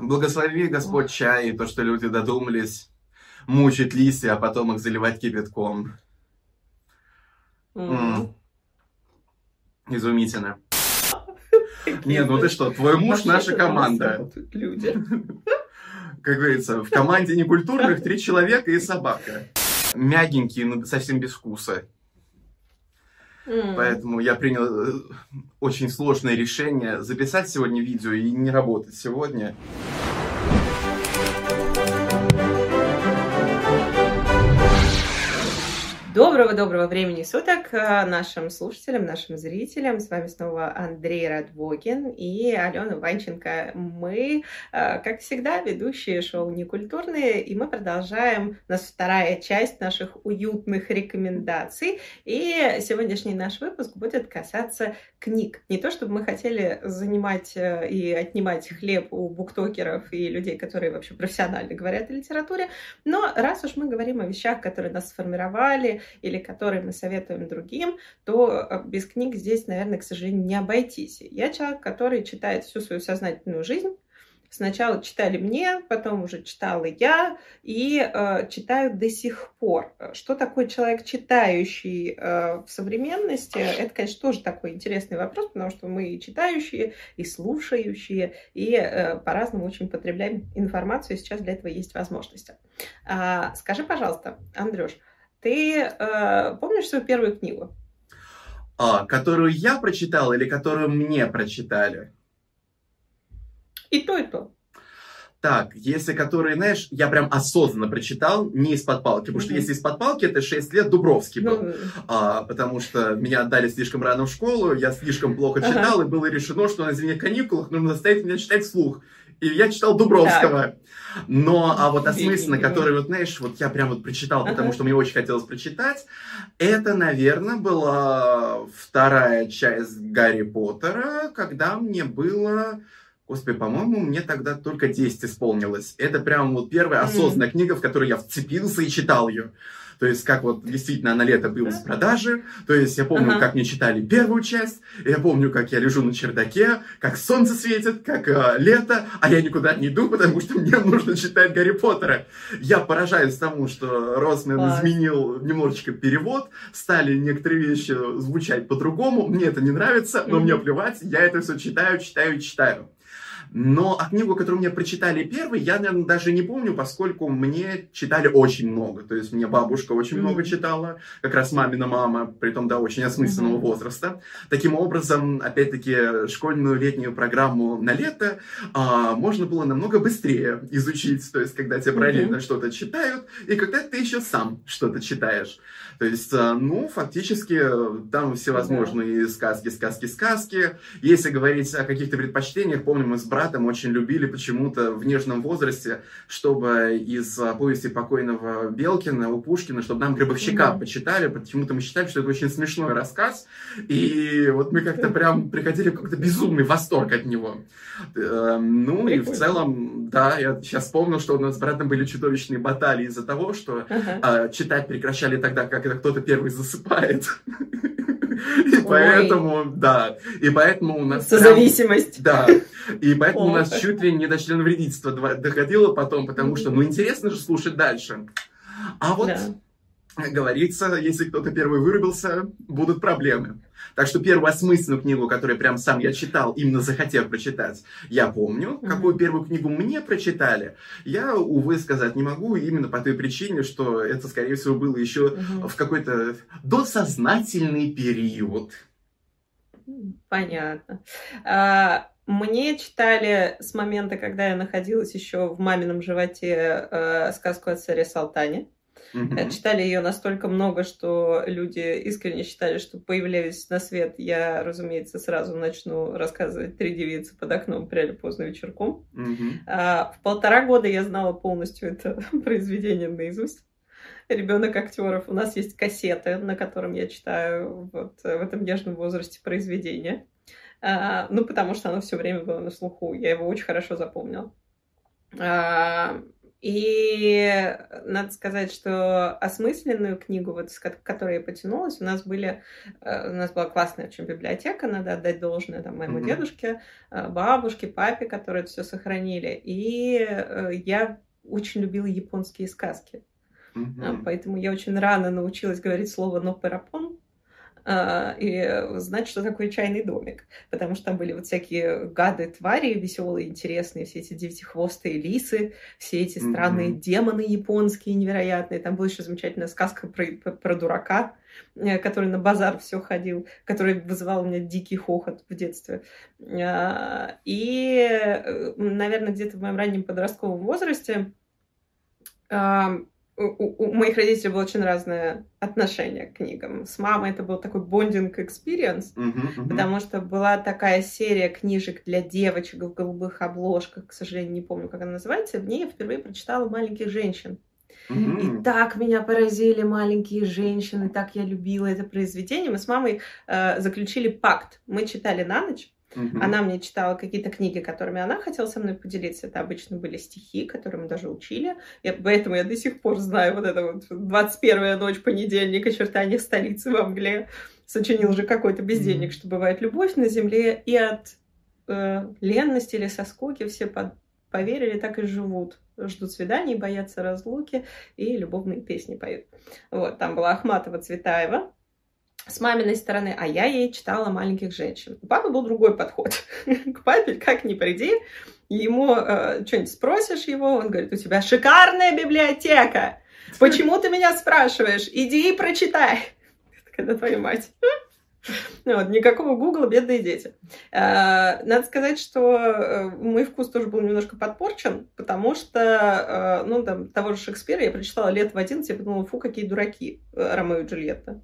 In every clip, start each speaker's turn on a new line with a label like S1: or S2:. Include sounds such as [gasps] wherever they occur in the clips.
S1: Благослови Господь чай и то, что люди додумались мучить листья, а потом их заливать кипятком. М. Изумительно. [laughs] Не, ну ты что, твой муж наша команда.
S2: Люди.
S1: Как говорится, в команде некультурных три человека и собака. Мягенький, но совсем без вкуса.
S2: М.
S1: Поэтому я принял э, очень сложное решение записать сегодня видео и не работать сегодня.
S2: Доброго-доброго времени суток э, нашим слушателям, нашим зрителям. С вами снова Андрей Радвогин и Алена Ванченко. Мы, э, как всегда, ведущие шоу «Некультурные», и мы продолжаем. У нас вторая часть наших уютных рекомендаций. И сегодняшний наш выпуск будет касаться книг. Не то, чтобы мы хотели занимать э, и отнимать хлеб у буктокеров и людей, которые вообще профессионально говорят о литературе, но раз уж мы говорим о вещах, которые нас сформировали, или которые мы советуем другим, то э, без книг здесь, наверное, к сожалению, не обойтись. Я человек, который читает всю свою сознательную жизнь. Сначала читали мне, потом уже читала я и э, читаю до сих пор. Что такое человек, читающий э, в современности? Это, конечно, тоже такой интересный вопрос, потому что мы и читающие, и слушающие, и э, по-разному очень потребляем информацию, сейчас для этого есть возможности. А, скажи, пожалуйста, Андрюш, ты э, помнишь свою первую книгу?
S1: А, которую я прочитал или которую мне прочитали?
S2: И то, и то.
S1: Так, если которые, знаешь, я прям осознанно прочитал, не из-под палки, потому что
S2: Мгм.
S1: если из-под палки, это 6 лет Дубровский был.
S2: Ну,
S1: А, потому что меня отдали слишком рано в школу, я слишком плохо читал, и было решено, что на зимних каникулах нужно заставить меня читать вслух. И я читал Дубровского. Но, а вот осмысленно, который, вот, знаешь, вот я прям вот прочитал, потому что мне очень хотелось прочитать, это, наверное, была вторая часть Гарри Поттера, когда мне было... Господи, по-моему, мне тогда только 10 исполнилось. Это прям вот первая осознанная книга, в которую я вцепился и читал ее. То есть, как вот действительно на лето было с продажи. То есть, я помню,
S2: Ага.
S1: как мне читали первую часть. Я помню, как я лежу на чердаке, как солнце светит, как э, лето, а я никуда не иду, потому что мне нужно читать Гарри Поттера. Я поражаюсь тому, что Росмен
S2: Класс.
S1: изменил немножечко перевод, стали некоторые вещи звучать по-другому. Мне это не нравится, но
S2: Мгм.
S1: мне плевать. Я это все читаю, читаю, читаю. Но а книгу, которую мне прочитали первой, я, наверное, даже не помню, поскольку мне читали очень много. То есть мне бабушка очень много читала, как раз мамина мама, притом до очень осмысленного
S2: Мгм.
S1: возраста. Таким образом, опять-таки, школьную летнюю программу на лето а, можно было намного быстрее изучить. То есть, когда тебе параллельно что-то читают, и когда ты еще сам что-то читаешь. То есть, а, ну, фактически, э, там всевозможные сказки, сказки, сказки. Если говорить о каких-то предпочтениях, помню, мы с братом очень любили почему-то в нежном возрасте, чтобы из а, повести покойного Белкина у Пушкина, чтобы нам Гробовщика
S2: Мгм.
S1: почитали, почему-то мы считали, что это очень смешной рассказ, и вот мы как-то прям приходили в какой-то безумный восторг от него. Э, Ну и в целом, да, я сейчас вспомнил, что у нас с братом были чудовищные баталии из-за того, что
S2: Ага.
S1: читать прекращали тогда, когда кто-то первый засыпает. [laughs] И
S2: Ой.
S1: поэтому, да, и поэтому у нас... прям-
S2: Созависимость.
S1: Да, и поэтому у нас чуть ли не до членовредительства доходило потом, потому что, ну, интересно же слушать дальше. А вот,
S2: Да.
S1: Говорится, если кто-то первый вырубился, будут проблемы. Так что первую осмысленную книгу, которую прям сам я читал, именно захотев прочитать, я помню. Какую первую книгу мне прочитали, я, увы, сказать не могу, именно по той причине, что это, скорее всего, было еще в какой-то досознательный период.
S2: Понятно. А, Мне читали с момента, когда я находилась еще в мамином животе э, сказку о царе Салтане. Э, Читали ее настолько много, что люди искренне считали, что появляясь на свет, я, разумеется, сразу начну рассказывать «Три девицы под окном» пряли поздно вечерком.
S1: Мгм.
S2: А, В полтора года я знала полностью это [laughs] произведение наизусть. Ребенок актеров. У нас есть кассеты, на котором я читаю вот э, в этом нежном возрасте произведение. А, Ну, потому что оно все время было на слуху. Я его очень хорошо запомнила. А, И надо сказать, что осмысленную книгу, вот, с которой я потянулась, у нас были, э, у нас была классная очень библиотека, надо отдать должное там, моему mm-hmm. дедушке, э, бабушке, папе, которые это все сохранили. И э, я очень любила японские сказки. Mm-hmm. Поэтому я очень рано научилась говорить слово «нопперапон», а, и знать, что такое чайный домик. Потому что там были вот всякие гады, твари веселые, интересные, все эти девятихвостые лисы, все эти странные mm-hmm. демоны японские невероятные. Там была еще замечательная сказка про, про дурака, э, который на базар все ходил, который вызывал у меня дикий хохот в детстве. А, и, э, наверное, где-то в моем раннем подростковом возрасте у, у моих родителей было очень разное отношение к книгам. С мамой это был такой бондинг experience, uh-huh, uh-huh. потому что была такая серия книжек для девочек в голубых обложках, к сожалению, не помню, как она называется. В ней я впервые прочитала маленьких женщин. Uh-huh. И так меня поразили маленькие женщины, так я любила это произведение. Мы с мамой э, заключили пакт. Мы читали на ночь. Угу. Она мне читала какие-то книги, которыми она хотела со мной поделиться. Это обычно были стихи, которые мы даже учили. И поэтому я до сих пор знаю вот это вот 21-я ночь, понедельник, очертания столицы во мгле. Сочинил же какой-то бездельник, что бывает любовь на земле. И от э, ленности или со скуки все под, поверили, так и живут. Ждут свиданий, боятся разлуки и любовные песни поют. Вот, там была Ахматова Цветаева, с маминой стороны, а я ей читала «Маленьких женщин». У папы был другой подход. [laughs] К папе, как ни приди, ему э, что-нибудь спросишь его, он говорит, у тебя шикарная библиотека. Почему ты меня спрашиваешь? Иди и прочитай. Когда твою мать. Вот, никакого гугла, бедные дети. Э, надо сказать, что э, мой вкус тоже был немножко подпорчен, потому что, э, ну, там, того же Шекспира я прочитала лет в 11, я подумала, фу, какие дураки, Ромео и Джульетта.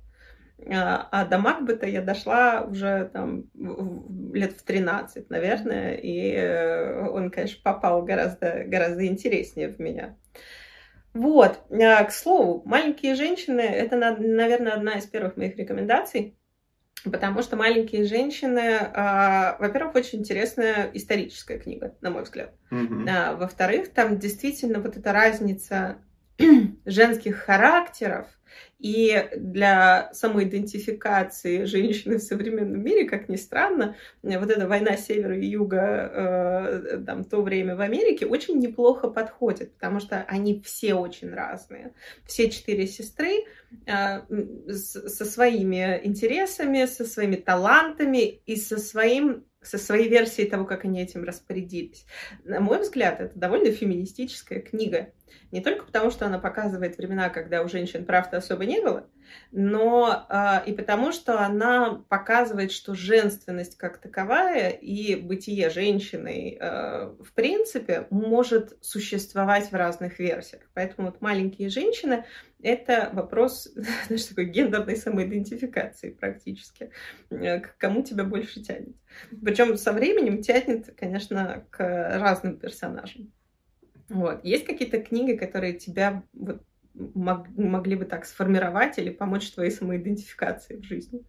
S2: А, а до Макбета я дошла уже там лет в 13, наверное, и э, он, конечно, попал гораздо, гораздо интереснее в меня. Вот, а, к слову, маленькие женщины это, наверное, одна из первых моих рекомендаций, потому что маленькие женщины, а, во-первых, очень интересная историческая книга, на мой взгляд. Mm-hmm. Во-вторых, там действительно вот эта разница [clears throat] женских характеров и для самоидентификации женщины в современном мире, как ни странно, вот эта война севера и юга, э, там, то время в Америке очень неплохо подходит, потому что они все очень разные. Все четыре сестры э, со своими интересами, со своими талантами и со своим со своей версией того, как они этим распорядились. На мой взгляд, это довольно феминистическая книга. Не только потому, что она показывает времена, когда у женщин прав-то особо не было, но э, и потому, что она показывает, что женственность как таковая и бытие женщины э, в принципе может существовать в разных версиях. Поэтому вот маленькие женщины — это вопрос, [laughs] знаешь, такой гендерной самоидентификации практически. Э, к кому тебя больше тянет. Причем со временем тянет, конечно, к разным персонажам. Вот. Есть какие-то книги, которые тебя вот, мог, могли бы так сформировать или помочь твоей самоидентификации в жизни?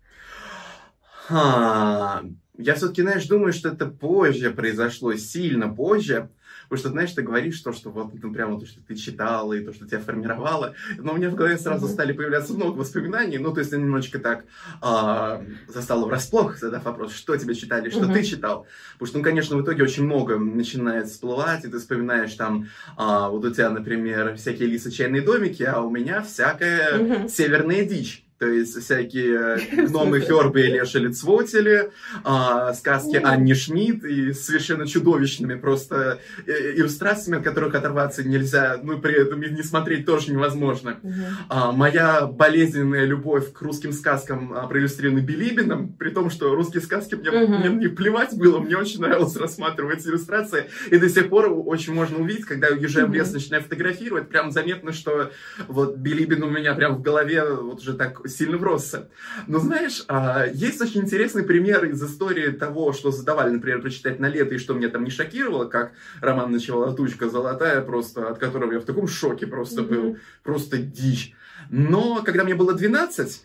S1: Ха. Я все-таки, знаешь, думаю, что это позже произошло, сильно позже. Потому что, знаешь, ты говоришь то, что вот ну, прямо то, что ты читала, и то, что тебя формировало. Но у меня в голове сразу стали появляться много воспоминаний. Ну, то есть я немножечко так а, застала врасплох, задав вопрос, что тебе читали, что ты читал. Потому что, ну, конечно, в итоге очень много начинает всплывать, и ты вспоминаешь там, а, вот у тебя, например, всякие лисы чайные домики, а у меня всякая северная дичь. То есть всякие [laughs] гномы Хербы и Леша Лицвотели, а, сказки Анни Шмидт и совершенно чудовищными просто э, иллюстрациями, от которых оторваться нельзя, ну при этом и не смотреть тоже невозможно. А, моя болезненная любовь к русским сказкам а, проиллюстрирована Билибином, при том, что русские сказки мне, мне не плевать было, мне очень нравилось рассматривать иллюстрации, и до сих пор очень можно увидеть, когда уезжаю в лес, начинаю фотографировать, прям заметно, что вот Билибин у меня прям в голове вот уже так сильно вросся. Но знаешь, а, есть очень интересный пример из истории того, что задавали, например, прочитать на лето, и что меня там не шокировало, как роман начала «Тучка золотая», просто от которого я в таком шоке просто mm-hmm. был, просто дичь. Но когда мне было 12,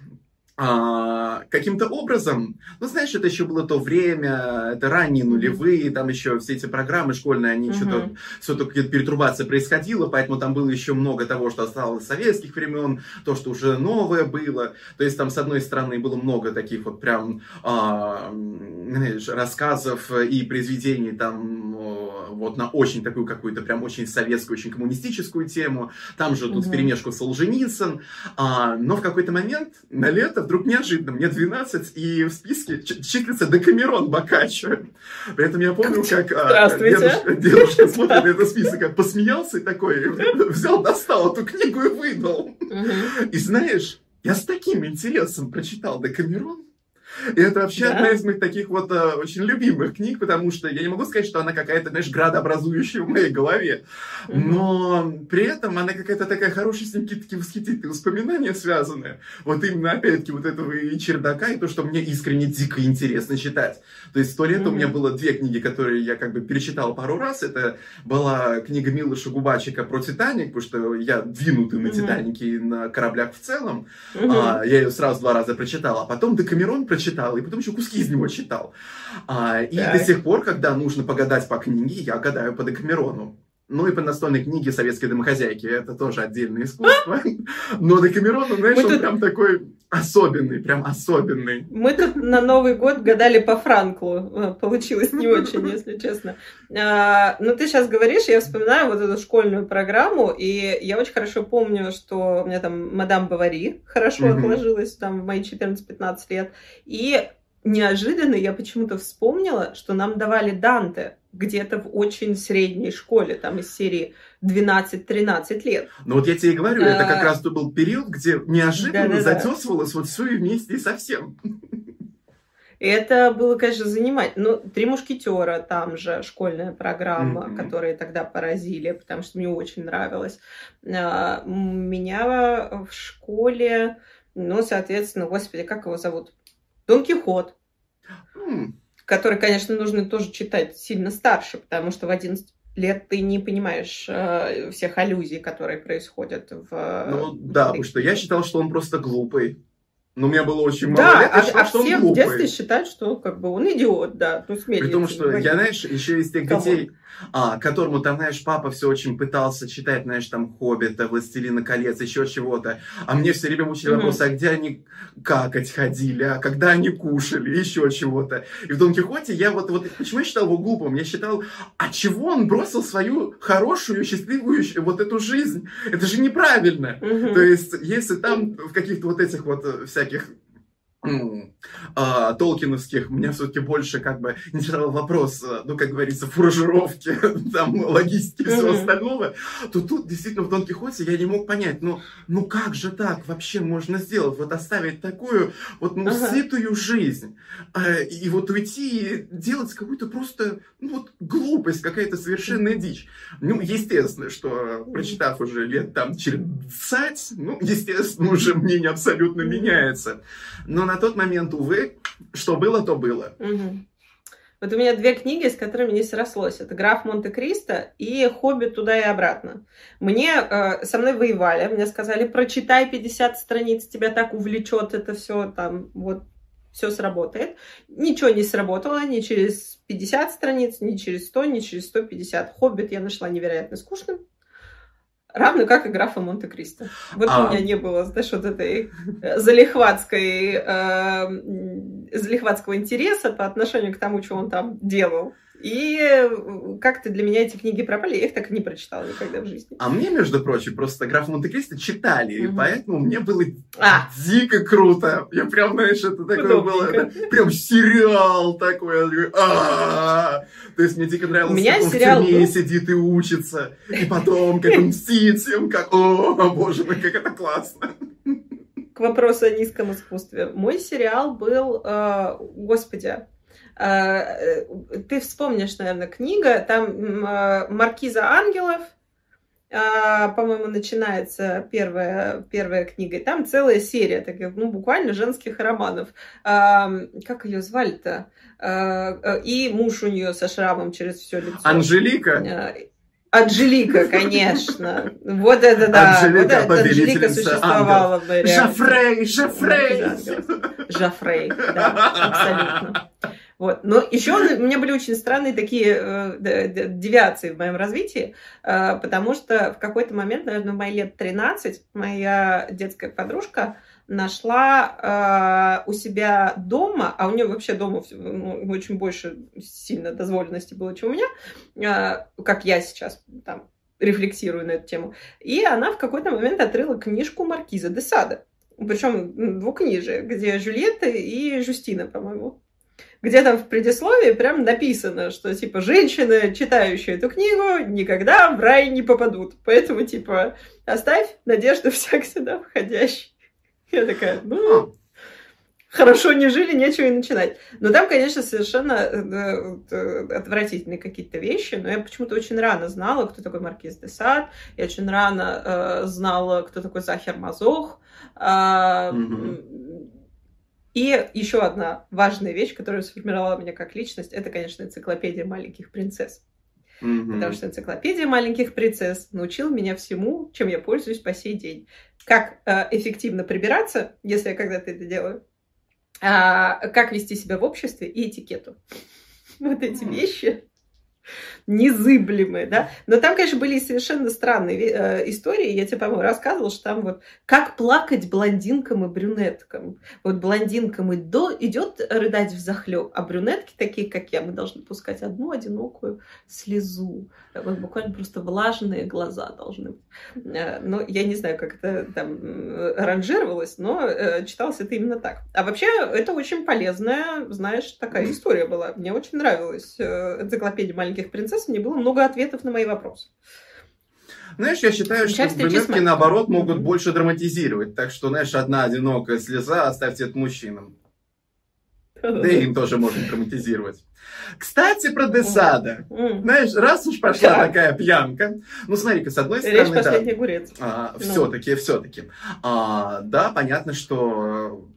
S1: а, каким-то образом, ну, знаешь, это еще было то время, это ранние нулевые, там еще все эти программы школьные, они что-то, все-таки какая-то перетрубация происходила, поэтому там было еще много того, что осталось советских времен, то, что уже новое было. То есть там, с одной стороны, было много таких вот прям, а, знаешь, рассказов и произведений там вот на очень такую какую-то прям очень советскую, очень коммунистическую тему. Там же тут uh-huh. вперемешку Солженицын. А, но в какой-то момент на лето вдруг неожиданно, мне 12, и в списке числится Декамерон Бокаччо. При этом я помню, как а, дедушка, дедушка смотрит на этот список, посмеялся и такой, [laughs] взял, достал эту книгу и выдал. И знаешь, я с таким интересом прочитал Декамерон, и это вообще да? одна из моих таких вот а, очень любимых книг, потому что я не могу сказать, что она какая-то, знаешь, градообразующая в моей голове, но при этом она какая-то такая хорошенькие, такие восхитительные воспоминания связанные. Вот именно, опять-таки, вот этого и чердака, и то, что мне искренне дико интересно читать. То есть сто лет у меня было две книги, которые я как бы перечитал пару раз. Это была книга Милыша Губачика про Титаник, потому что я двинутый на Титанике и на кораблях в целом. А, я ее сразу два раза прочитал, а потом Декамерон прочитал читал, и потом еще куски из него читал. А, и так. до сих пор, когда нужно погадать по книге, я гадаю по Декамерону. Ну и по настольной книге советской домохозяйки. Это тоже отдельное искусство. [laughs] Но Декамерон, знаешь, он прям такой особенный, прям особенный.
S2: Мы тут на Новый год гадали по Франклу. Э, получилось не очень, если честно. А, но ты сейчас говоришь, я вспоминаю вот эту школьную программу, и я очень хорошо помню, что у меня там мадам Бавари хорошо mm-hmm. отложилась там в мои 14-15 лет. И неожиданно я почему-то вспомнила, что нам давали Данте где-то в очень средней школе, там из серии 12-13 лет.
S1: Ну вот я тебе и говорю, это как а, раз то был период, где неожиданно затесывалось вот все и вместе и совсем.
S2: Это было, конечно, занимать. Ну, «Три мушкетера» там же, школьная программа, mm-hmm. которые тогда поразили, потому что мне очень нравилось. А, меня в школе, ну, соответственно, господи, как его зовут? Дон Кихот. Mm который, конечно, нужно тоже читать сильно старше, потому что в 11 лет ты не понимаешь э, всех аллюзий, которые происходят в...
S1: Ну да, потому что я считал, что он просто глупый. Но у меня было очень мало да, лет, я а, считал,
S2: а что все он глупый. в детстве считают, что как бы он идиот, да.
S1: Ну, При том, что я, знаешь, еще из тех Кого? детей, а, которому там, знаешь, папа все очень пытался читать, знаешь, там Хоббита, Властелина колец, еще чего-то. А мне все время mm-hmm. вопрос, а где они какать ходили, а когда они кушали, еще чего-то. И в Дон Кихоте я вот, вот почему я считал его глупым? Я считал, а чего он бросил свою хорошую, счастливую вот эту жизнь? Это же неправильно. То есть, если там в каких-то вот этих вот э, всяких а, толкиновских, меня все-таки больше как бы интересовал вопрос, э, ну, как говорится, фуражировки, [laughs] там, логистики и всего остального, то тут действительно в Дон Кихоте я не мог понять, ну, ну как же так вообще можно сделать, вот оставить такую вот, ну, ага. сытую жизнь, э, и вот уйти и делать какую-то просто, ну, вот глупость, какая-то совершенная дичь. Ну, естественно, что прочитав уже лет там через 20, ну, естественно, [laughs] уже мнение абсолютно меняется. Но на тот момент, увы, что было, то было.
S2: Угу. Вот у меня две книги, с которыми не срослось. Это «Граф Монте-Кристо» и «Хоббит туда и обратно». Мне э, со мной воевали, мне сказали, прочитай 50 страниц, тебя так увлечет это все, там, вот, все сработает. Ничего не сработало ни через 50 страниц, ни через 100, ни через 150. «Хоббит» я нашла невероятно скучным. Равно как и графа Монте-Кристо. Вот а... у меня не было, знаешь, вот этой э, залихватской, э, залихватского интереса по отношению к тому, что он там делал. И э, как-то для меня эти книги пропали, я их так и не прочитала никогда в жизни.
S1: А мне, между прочим, просто граф Монте-Кристо читали, угу. и поэтому мне было а. дико круто. Я прям, знаешь, это такое было, прям сериал такой. То есть мне дико нравилось,
S2: меня как он сериал
S1: в тюрьме сидит и учится, и потом как он мстит всем, как, о, боже мой, как это классно
S2: к вопросу о низком искусстве. Мой сериал был, э, господи, ты вспомнишь, наверное, книга, там э, «Маркиза ангелов», э, по-моему, начинается первая, первая книга, и там целая серия таких, ну, буквально женских романов. Как ее звали-то? И муж у нее со шрамом через все лицо.
S1: Анжелика?
S2: Анжелика, конечно. Вот это да.
S1: Анжелика,
S2: вот это, Анжелика существовала бы.
S1: Жафрей, Жафрей.
S2: Жафрей, да, абсолютно. Вот. Но еще [laughs] у меня были очень странные такие э, девиации в моем развитии, э, потому что в какой-то момент, наверное, в мои лет 13, моя детская подружка нашла э, у себя дома, а у нее вообще дома ну, очень больше сильно дозволенности было, чем у меня, э, как я сейчас там рефлексирую на эту тему. И она в какой-то момент открыла книжку Маркиза де Сада. Причем двукнижие, где Жюльетта и Жустина, по-моему где там в предисловии прям написано, что, типа, женщины, читающие эту книгу, никогда в рай не попадут. Поэтому, типа, оставь надежду [laughs] всяк сюда входящий. Я такая, ну, хорошо не жили, нечего и начинать. Но там, конечно, совершенно э, э, отвратительные какие-то вещи, но я почему-то очень рано знала, кто такой Маркиз де Сад, я очень рано э, знала, кто такой Захер Мазох, э, mm-hmm и еще одна важная вещь, которая сформировала меня как личность, это, конечно, энциклопедия маленьких принцесс. Mm-hmm. Потому что энциклопедия маленьких принцесс научила меня всему, чем я пользуюсь по сей день. Как э, эффективно прибираться, если я когда-то это делаю, э, как вести себя в обществе и этикету. [laughs] Вот эти вещи незыблемые, да. Но там, конечно, были совершенно странные э, истории. Я тебе, по-моему, рассказывала, что там вот как плакать блондинкам и брюнеткам. Вот блондинкам и до идет рыдать в захлеб, а брюнетки, такие как я, мы должны пускать одну одинокую слезу. Вот буквально просто влажные глаза должны быть. Э, ну, я не знаю, как это там ранжировалось, но э, читалось это именно так. А вообще, это очень полезная, знаешь, такая история была. Мне очень нравилась э, энциклопедия маленьких принцесс процесса, мне было много ответов на мои вопросы.
S1: Знаешь, я считаю, что брюнетки, наоборот, могут больше драматизировать. Так что, знаешь, одна одинокая слеза оставьте это мужчинам. Да и им тоже можно драматизировать. Кстати, про Десада. Mm. Знаешь, раз уж пошла да. такая пьянка. Ну, смотри-ка, с одной стороны... Речь
S2: последний да, огурец.
S1: А, ну. Все-таки, все-таки. А, да, понятно, что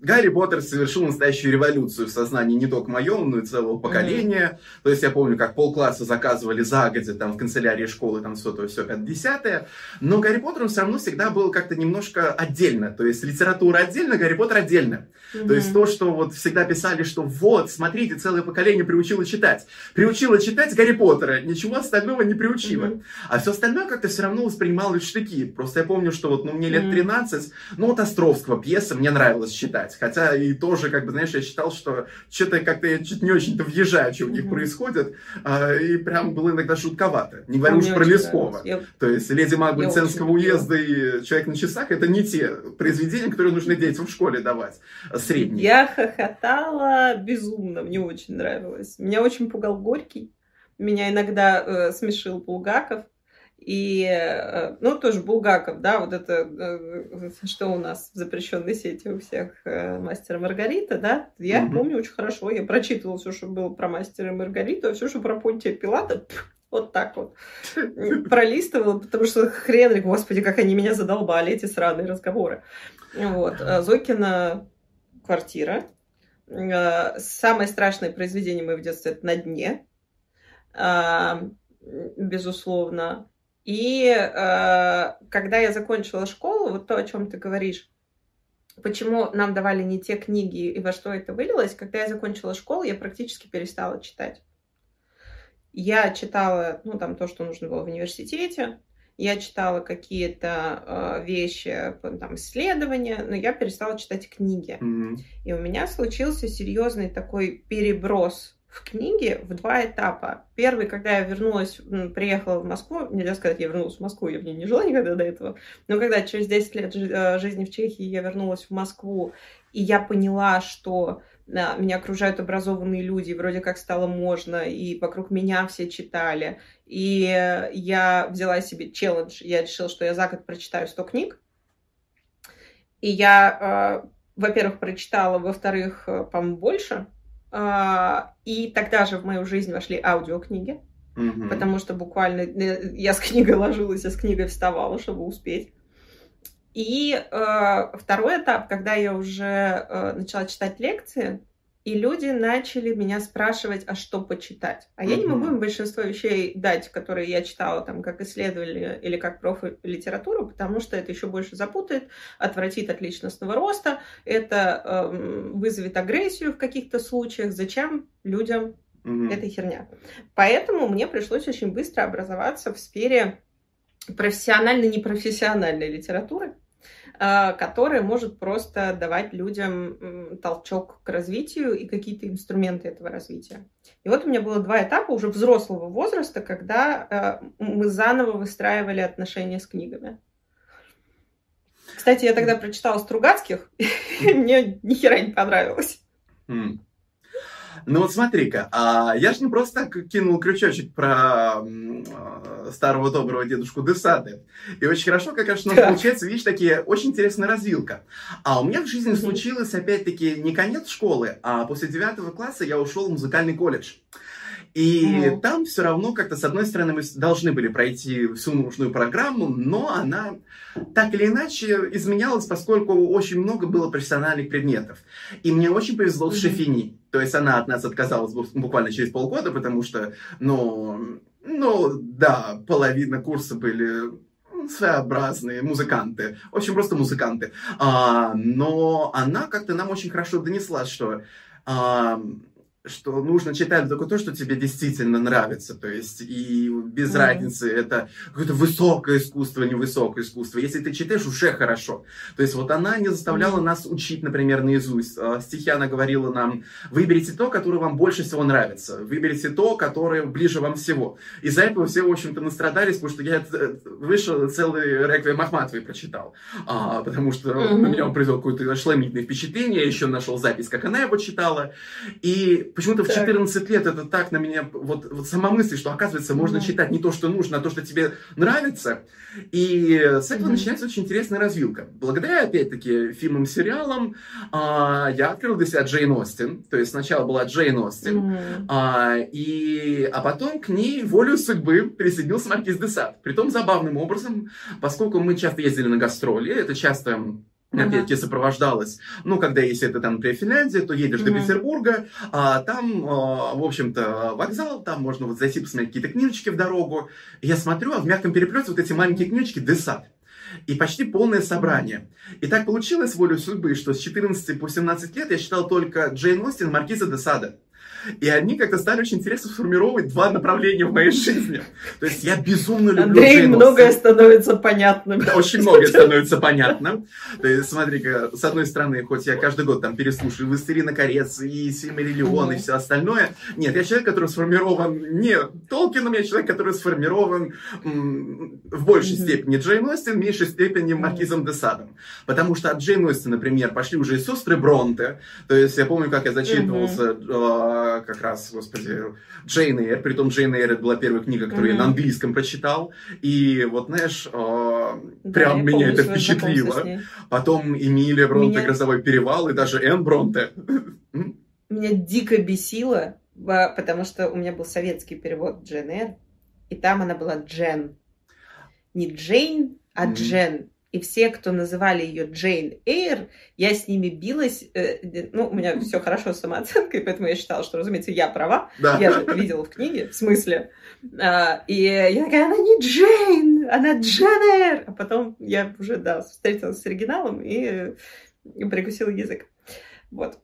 S1: Гарри Поттер совершил настоящую революцию в сознании не только моем, но и целого поколения. Mm-hmm. То есть я помню, как полкласса заказывали загодя там в канцелярии школы, там все то, все 50 Но Гарри Поттер все равно всегда был как-то немножко отдельно. То есть литература отдельно, Гарри Поттер отдельно. Mm-hmm. То есть то, что вот всегда писали, что вот, смотрите, целое поколение приучила читать. Приучила читать Гарри Поттера, ничего остального не приучила. Mm-hmm. А все остальное как-то все равно воспринималось штыки. Просто я помню, что вот ну, мне лет 13, mm-hmm. ну вот Островского пьеса мне нравилось читать. Хотя и тоже, как бы, знаешь, я считал, что что-то как-то я чуть не очень-то въезжаю, что у них mm-hmm. происходит. А, и прям было иногда шутковато. Не говорю уж про Лескова. Я... То есть «Леди Маг Ценского уезда» и «Человек на часах» это не те произведения, которые нужно детям в школе давать. Средние.
S2: Я хохотала безумно, мне очень нравилось нравилось. Меня очень пугал Горький. Меня иногда э, смешил Булгаков. И, э, ну, тоже Булгаков, да, вот это, э, что у нас в запрещенной сети у всех э, мастера Маргарита, да, я mm-hmm. помню очень хорошо, я прочитывала все, что было про мастера Маргариту, а все, что про Понтия Пилата, пфф, [laughs] вот так вот [laughs] пролистывала, потому что хрен, господи, как они меня задолбали, эти сраные разговоры. Вот. А Зокина квартира, Э, самое страшное произведение моего детства это «На дне», э, безусловно. И э, когда я закончила школу, вот то, о чем ты говоришь, почему нам давали не те книги и во что это вылилось, когда я закончила школу, я практически перестала читать. Я читала, ну, там, то, что нужно было в университете, я читала какие-то э, вещи, там, исследования, но я перестала читать книги. Mm-hmm. И у меня случился серьезный такой переброс в книге в два этапа. Первый, когда я вернулась, приехала в Москву, нельзя сказать, я вернулась в Москву, я в ней не жила никогда до этого, но когда через 10 лет э, жизни в Чехии я вернулась в Москву, и я поняла, что меня окружают образованные люди, вроде как стало можно, и вокруг меня все читали. И я взяла себе челлендж, я решила, что я за год прочитаю 100 книг. И я, э, во-первых, прочитала, во-вторых, э, по-моему, больше. Э, и тогда же в мою жизнь вошли аудиокниги, mm-hmm. потому что буквально я с книгой ложилась, я с книгой вставала, чтобы успеть. И э, второй этап, когда я уже э, начала читать лекции, и люди начали меня спрашивать, а что почитать. А я не могу им большинство вещей дать, которые я читала там как исследователь или как профи-литературу, потому что это еще больше запутает, отвратит от личностного роста, это э, вызовет агрессию в каких-то случаях. Зачем людям mm-hmm. эта херня? Поэтому мне пришлось очень быстро образоваться в сфере профессионально-непрофессиональной литературы Э, которая может просто давать людям толчок к развитию и какие-то инструменты этого развития. И вот у меня было два этапа уже взрослого возраста, когда э, мы заново выстраивали отношения с книгами. Кстати, я тогда прочитала Стругацких, [laughs] и мне ни хера не понравилось.
S1: Ну вот смотри-ка, а я же не просто так кинул крючочек про э, старого доброго дедушку Десады. И очень хорошо, как раз получается, видишь, такие очень интересная развилка. А у меня в жизни случилось, опять-таки, не конец школы, а после девятого класса я ушел в музыкальный колледж. И mm там все равно как-то, с одной стороны, мы должны были пройти всю нужную программу, но она так или иначе изменялась, поскольку очень много было профессиональных предметов. И мне очень повезло mm с Шефини. То есть она от нас отказалась буквально через полгода, потому что, ну, ну, да, половина курса были своеобразные музыканты, очень просто музыканты. А, но она как-то нам очень хорошо донесла, что а, что нужно читать только то, что тебе действительно нравится. То есть, и без mm-hmm. разницы, это какое-то высокое искусство, невысокое искусство. Если ты читаешь, уже хорошо. То есть, вот она не заставляла mm-hmm. нас учить, например, наизусть. А, стихи она говорила нам, выберите то, которое вам больше всего нравится. Выберите то, которое ближе вам всего. Из-за этого все, в общем-то, настрадались, потому что я э, вышел целый реквием Ахматовой прочитал. А, потому что mm-hmm. на меня он произвел какое-то ошеломительное впечатление. Я еще нашел запись, как она его читала. И почему-то в 14 лет это так на меня, вот, вот сама мысль, что оказывается можно mm-hmm. читать не то, что нужно, а то, что тебе нравится. И с этого mm-hmm. начинается очень интересная развилка. Благодаря, опять-таки, фильмам, сериалам а, я открыл для себя Джейн Остин. То есть сначала была Джейн Остин, mm-hmm. а, и, а потом к ней волю судьбы присоединился Маркиз де Сад. Притом забавным образом, поскольку мы часто ездили на гастроли, это часто опять-таки uh-huh. сопровождалось. Ну, когда если это там, например, Финляндия, то едешь uh-huh. до Петербурга, а там, а, в общем-то, вокзал, там можно вот зайти посмотреть какие-то книжечки в дорогу. Я смотрю, а в мягком переплете вот эти маленькие книжечки Десад. И почти полное собрание. И так получилось волю судьбы, что с 14 по 17 лет я читал только Джейн Остин, Маркиза де Сада. И они как-то стали очень интересно сформировать два направления в моей жизни. То есть я безумно люблю
S2: Андрей, Джейн многое становится понятным.
S1: Да, очень многое становится понятным. То есть смотри-ка, с одной стороны, хоть я каждый год там переслушиваю «Властелина колец» и «Сильмариллион» и все остальное, нет, я человек, который сформирован не Толкином, я человек, который сформирован м- в большей степени Джейн Остин, в меньшей степени Маркизом де Садом. Потому что от Джейн Остин, например, пошли уже и сестры Бронте. То есть я помню, как я зачитывался как раз, господи, Джейн Эйр. Притом Джейн Эйр это была первая книга, которую mm-hmm. я на английском прочитал. И вот, знаешь, э, да, прям меня это впечатлило. Потом Эмилия Бронте, меня... «Грозовой перевал» и даже Энн Бронте.
S2: Меня дико бесило, потому что у меня был советский перевод Джейн Эйр, и там она была Джен. Не Джейн, а mm-hmm. Джен. И все, кто называли ее Джейн Эйр, я с ними билась. Э, ну, у меня все хорошо с самооценкой, поэтому я считала, что, разумеется, я права. Да. Я же это видела в книге, в смысле. А, и я такая, она не Джейн, она Джен Эйр. А потом я уже, да, встретилась с оригиналом и прикусила язык. Вот.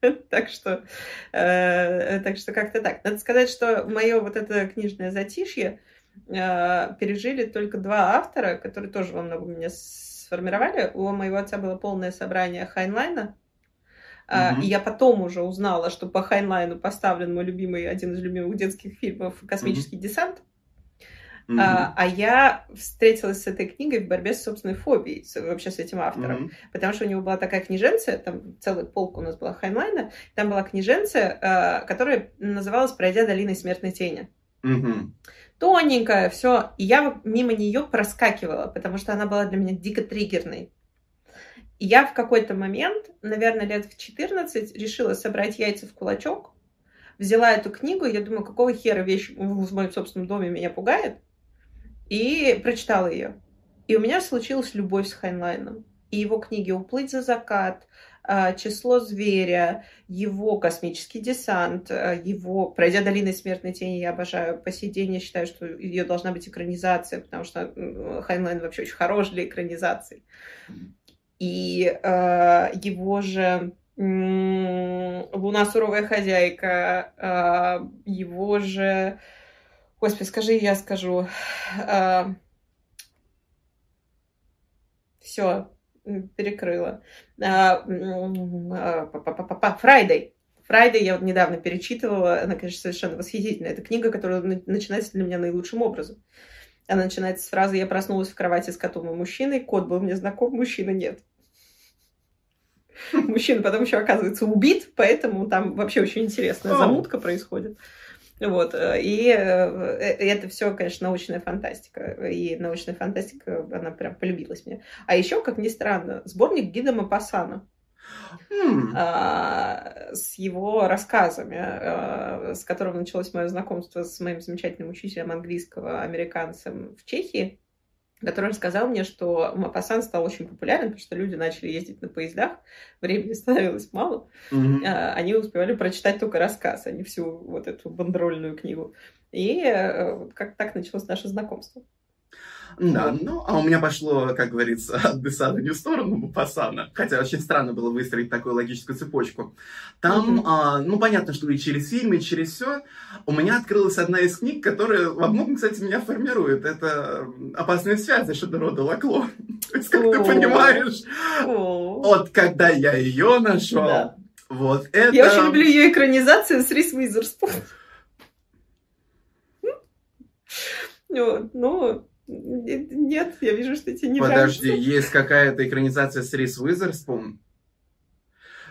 S2: [laughs] так что, э, так что как-то так. Надо сказать, что мое вот это книжное затишье, а, пережили только два автора, которые тоже во многом меня сформировали. У моего отца было полное собрание Хайнлайна. Mm-hmm. И я потом уже узнала, что по Хайнлайну поставлен мой любимый, один из любимых детских фильмов «Космический mm-hmm. десант». Mm-hmm. А, а я встретилась с этой книгой в борьбе с собственной фобией, с, вообще с этим автором. Mm-hmm. Потому что у него была такая книженция, там целый полк у нас была Хайнлайна, там была книженция, а, которая называлась «Пройдя долиной смертной тени». Mm-hmm тоненькая, все. И я мимо нее проскакивала, потому что она была для меня дико триггерной. И я в какой-то момент, наверное, лет в 14, решила собрать яйца в кулачок, взяла эту книгу, я думаю, какого хера вещь в моем собственном доме меня пугает, и прочитала ее. И у меня случилась любовь с Хайнлайном. И его книги «Уплыть за закат», число зверя, его космический десант, а, его «Пройдя долиной смертной тени» я обожаю. По сей день я считаю, что ее должна быть экранизация, потому что Хайнлайн вообще очень хорош для экранизации. И э, его же Луна суровая хозяйка, э, его же... Господи, скажи, я скажу. Э, все, перекрыла. Фрайдей. Фрайдей я вот недавно перечитывала. Она, конечно, совершенно восхитительная. Это книга, которая начинается для меня наилучшим образом. Она начинается с фразы «Я проснулась в кровати с котом и мужчиной, кот был мне знаком, мужчина нет». Мужчина потом еще оказывается убит, поэтому там вообще очень интересная замутка происходит. Вот. Э, и э, э, это все, конечно, научная фантастика. И научная фантастика, она прям полюбилась мне. А еще, как ни странно, сборник Гида Мапасана. Mm. А, с его рассказами, с которого началось мое знакомство с моим замечательным учителем английского, американцем в Чехии который рассказал мне, что Мапасан стал очень популярен, потому что люди начали ездить на поездах, времени [laughs] становилось мало, mm-hmm. они успевали прочитать только рассказ, а не всю вот эту бандерольную книгу. И э, как так началось наше знакомство.
S1: Да, ну, а у меня пошло, как говорится, [laughs] от Десада не в сторону Мапасана, хотя очень странно было выстроить такую логическую цепочку. Там, mm-hmm. а, ну, понятно, что и через фильм, и через все, у меня открылась одна из книг, которая во многом, кстати, меня формирует. Это «Опасные связи» Шедерода Лакло. [laughs] То есть, как ты понимаешь, вот когда я ее нашел, вот это...
S2: Я очень люблю ее экранизацию с Рис Уизерспун. [laughs] Ну, нет, я вижу, что тебе не
S1: Подожди,
S2: нравится.
S1: есть какая-то экранизация с Рис Уизерспун?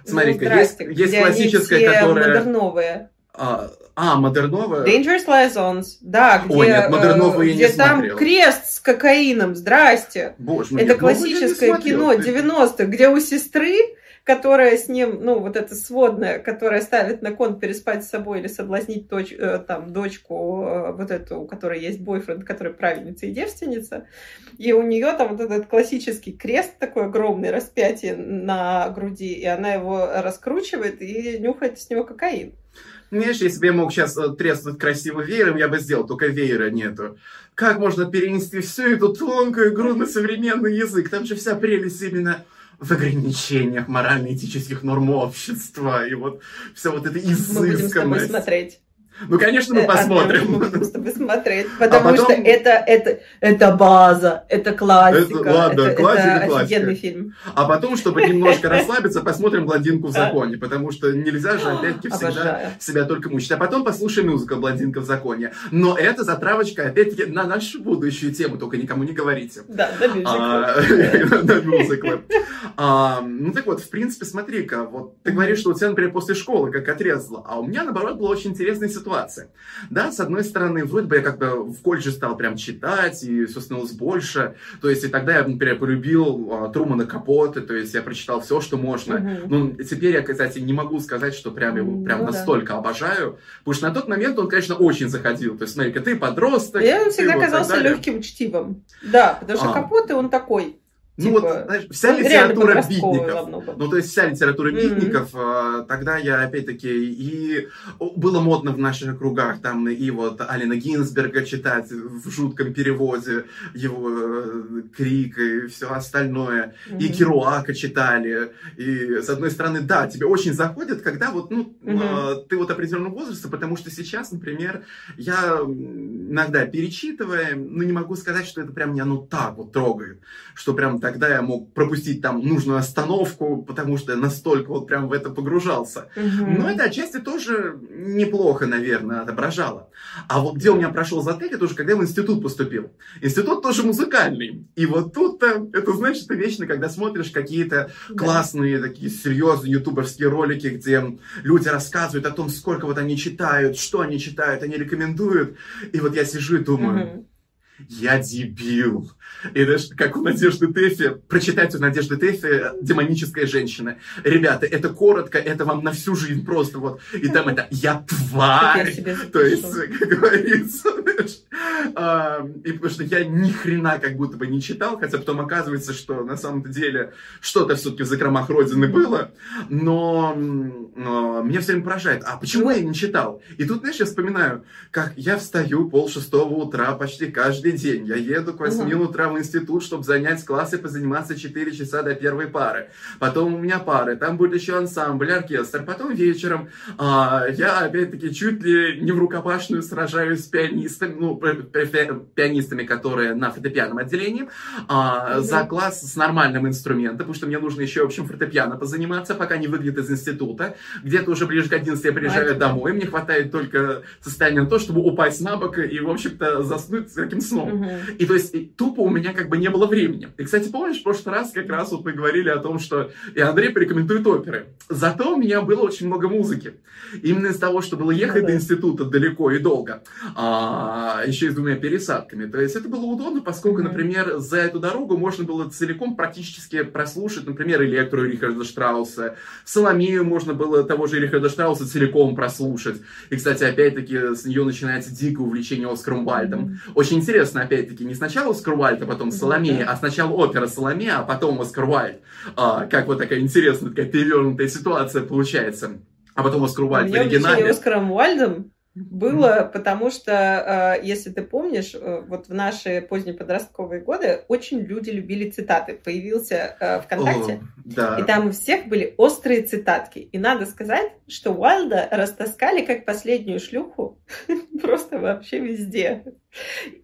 S1: Смотри-ка, ну, есть, есть классическая, которая...
S2: модерновые.
S1: А, а, модерновая?
S2: Dangerous Liaisons, да, где,
S1: Ой, нет, модерновую я
S2: где
S1: не
S2: там
S1: смотрел.
S2: крест с кокаином, здрасте.
S1: Боже мой,
S2: Это классическое кино 90-х, где у сестры которая с ним, ну, вот эта сводная, которая ставит на кон переспать с собой или соблазнить дочь, э, там, дочку, э, вот эту, у которой есть бойфренд, которая правильница и девственница, и у нее там вот этот классический крест такой огромный, распятие на груди, и она его раскручивает и нюхает с него кокаин.
S1: Знаешь, если бы я мог сейчас э, треснуть красивым веером, я бы сделал, только веера нету. Как можно перенести всю эту тонкую игру на современный язык? Там же вся прелесть именно в ограничениях морально-этических норм общества, и вот все вот это изысканность.
S2: Мы будем с тобой смотреть.
S1: Ну, конечно, мы
S2: Э,
S1: посмотрим.
S2: Тобой смотреть, потому
S1: потом-
S2: что это, это, это база, это классика,
S1: Это- ладно,
S2: это,
S1: классика,
S2: это
S1: классика.
S2: офигенный фильм.
S1: А потом, чтобы немножко [laughs] расслабиться, посмотрим «Блондинку в законе», потому что нельзя же, опять-таки, всегда
S2: Обожаю.
S1: себя только мучить. А потом послушаем мюзикл «Блондинка в законе». Но это затравочка, опять-таки, на нашу будущую тему, только никому не говорите.
S2: Да, на мюзикл.
S1: А, [laughs] мюзиклы. А, Ну так вот, в принципе, смотри-ка, вот ты говоришь, что у тебя, например, после школы как отрезало, а у меня, наоборот, была очень интересная ситуация. Да, с одной стороны, вроде бы я как-то в колледже стал прям читать, и все становилось больше. То есть, и тогда я, например, полюбил а, Трумана Капоте, то есть я прочитал все, что можно.
S2: Мгм.
S1: Ну, теперь я, кстати, не могу сказать, что прям его
S2: Ну
S1: прям
S2: да.
S1: настолько обожаю, потому что на тот момент он, конечно, очень заходил. То есть, смотри-ка, ты подросток. Ты
S2: всегда казался легким чтивом. Да, потому что
S1: А.
S2: Капоте он такой.
S1: Ну
S2: типа,
S1: вот, знаешь, вся
S2: он реально
S1: литература битников. Ну, то есть вся литература
S2: Мгм.
S1: битников, э, тогда я, опять-таки, и было модно в наших кругах, там, и вот Алина Гинзберга читать в жутком переводе, его э, крик и все остальное. И
S2: Мгм.
S1: Керуака читали. И, с одной стороны, да, тебе очень заходит, когда вот, ну, э, ты вот определенного возраста, потому что сейчас, например, я иногда перечитывая, ну, не могу сказать, что это прям меня, ну, так вот трогает, что прям тогда я мог пропустить там нужную остановку, потому что я настолько вот прям в это погружался.
S2: Мгм.
S1: Но это отчасти тоже неплохо, наверное, отображало. А вот где у меня прошел затык, это уже когда я в институт поступил. Институт тоже музыкальный. И вот тут-то, это значит, это вечно, когда смотришь какие-то
S2: Да.
S1: классные, такие серьезные ютуберские ролики, где люди рассказывают о том, сколько вот они читают, что они читают, они рекомендуют. И вот я сижу и думаю,
S2: Мгм.
S1: Я дебил. И знаешь, как у Надежды Тэфи, прочитайте у Надежды Тэфи «Демоническая женщина». Ребята, это коротко, это вам на всю жизнь просто вот. И там это «Я
S2: я
S1: тварь».
S2: себе
S1: То есть, [laughs] как говорится, и потому что я ни хрена как будто бы не читал, хотя потом оказывается, что на самом-то деле что-то все-таки в закромах Родины было. Но, но меня все время поражает, а почему я не читал? И тут, знаешь, я вспоминаю, как я встаю пол шестого утра почти каждый день. Я еду к 8 угу. утра в институт, чтобы занять класс и позаниматься 4 часа до первой пары. Потом у меня пары, там будет еще ансамбль, оркестр. Потом вечером а, я опять-таки чуть ли не в рукопашную сражаюсь с пианистами, ну, пианистами, которые на фортепианном отделении, а, mm-hmm. за класс с нормальным инструментом, потому что мне нужно еще, в общем, фортепиано позаниматься, пока не выйдет из института. Где-то уже ближе к 11 я приезжаю Мать. домой, мне хватает только состояния на то, чтобы упасть на бок и, в общем-то, заснуть таким сном. Mm-hmm. И то есть и, тупо у меня как бы не было времени. И, кстати, помнишь, в прошлый раз как раз вот мы говорили о том, что и Андрей порекомендует оперы. Зато у меня было очень много музыки. Именно из-за того, что было ехать mm-hmm. до института далеко и долго. А, еще и с двумя пересадками. То есть это было удобно, поскольку, mm-hmm. например, за эту дорогу можно было целиком практически прослушать, например, Электру Рихарда Штрауса, Соломею можно было того же Рихарда Штрауса целиком прослушать. И, кстати, опять-таки, с нее начинается дикое увлечение Оскаром Вальдом. Очень интересно, опять-таки, не сначала Оскар Вальд, а потом Соломея, а сначала опера Соломея, а потом Оскар Вальд. А, как вот такая интересная, такая перевернутая ситуация получается. А потом Оскар Вальд в оригинале.
S2: Оскаром Вальдом было, потому что, э, если ты помнишь, э, вот в наши поздние подростковые годы очень люди любили цитаты. Появился э, ВКонтакте, О, да. и там у всех были острые цитатки. И надо сказать, что Уайлда растаскали как последнюю шлюху [laughs] просто вообще везде.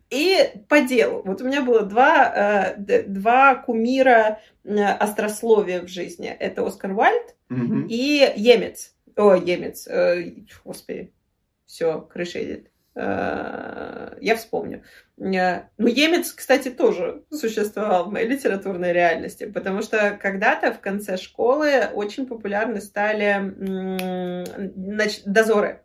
S2: И по делу. Вот у меня было два, два кумира острословия в жизни. Это Оскар Уайльд угу. и Емец. О, Емец. Господи, все, крыша едет. Э, я вспомню. Э, ну, Емец, кстати, тоже существовал в моей литературной реальности, потому что когда-то в конце школы очень популярны стали дозоры.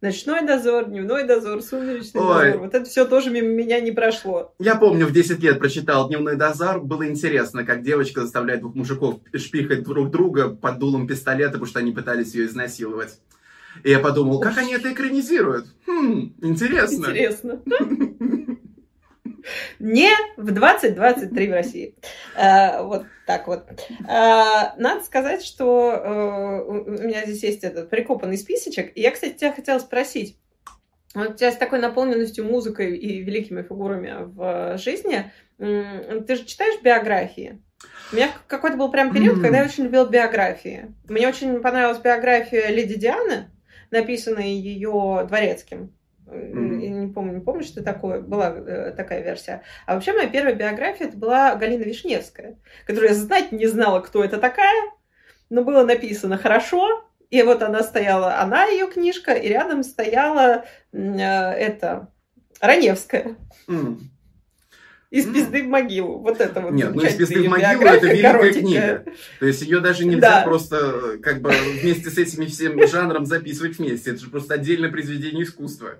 S2: Ночной дозор, дневной дозор, сумеречный Ой. дозор. Вот это все тоже мимо меня не прошло.
S1: Я помню, в 10 лет прочитал «Дневной дозор». Было интересно, как девочка заставляет двух мужиков шпихать друг друга под дулом пистолета, потому что они пытались ее изнасиловать. И я подумал, как они это экранизируют? Хм, интересно.
S2: Интересно. Не в 2023 в России. А, вот так вот. А, надо сказать, что а, у меня здесь есть этот прикопанный списочек. И я, кстати, тебя хотела спросить. Вот у тебя с такой наполненностью музыкой и великими фигурами в жизни, ты же читаешь биографии? У меня какой-то был прям период, когда я очень любила биографии. Мне очень понравилась биография Леди Дианы написанный ее дворецким. Mm-hmm. Я не помню, не помню, что такое, была э, такая версия. А вообще моя первая биография это была Галина Вишневская, которую я знать не знала, кто это такая, но было написано хорошо, и вот она стояла, она ее книжка, и рядом стояла э, это Раневская. Mm. Из пизды в могилу. Вот это вот.
S1: Нет, ну из пизды в могилу это великая коротенькая. книга. То есть ее даже нельзя да. просто как бы вместе с этими всем жанром записывать вместе. Это же просто отдельное произведение искусства.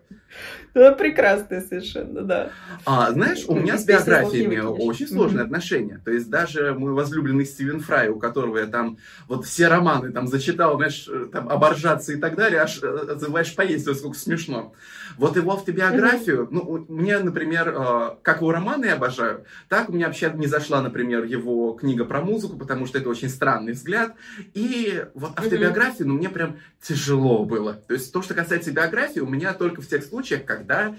S2: Да, прекрасное совершенно, да.
S1: А, знаешь, у меня с биографиями очень сложные отношения. То есть даже мой возлюбленный Стивен Фрай, у которого я там вот все романы там зачитал, знаешь, там оборжаться и так далее, аж э, отзываешь поесть, сколько смешно. Вот его автобиографию, ну, мне, например, э, как его романы я обожаю, так у меня вообще не зашла, например, его книга про музыку, потому что это очень странный взгляд. И вот автобиографию, ну, мне прям тяжело было. То есть то, что касается биографии, у меня только в тех случаях, когда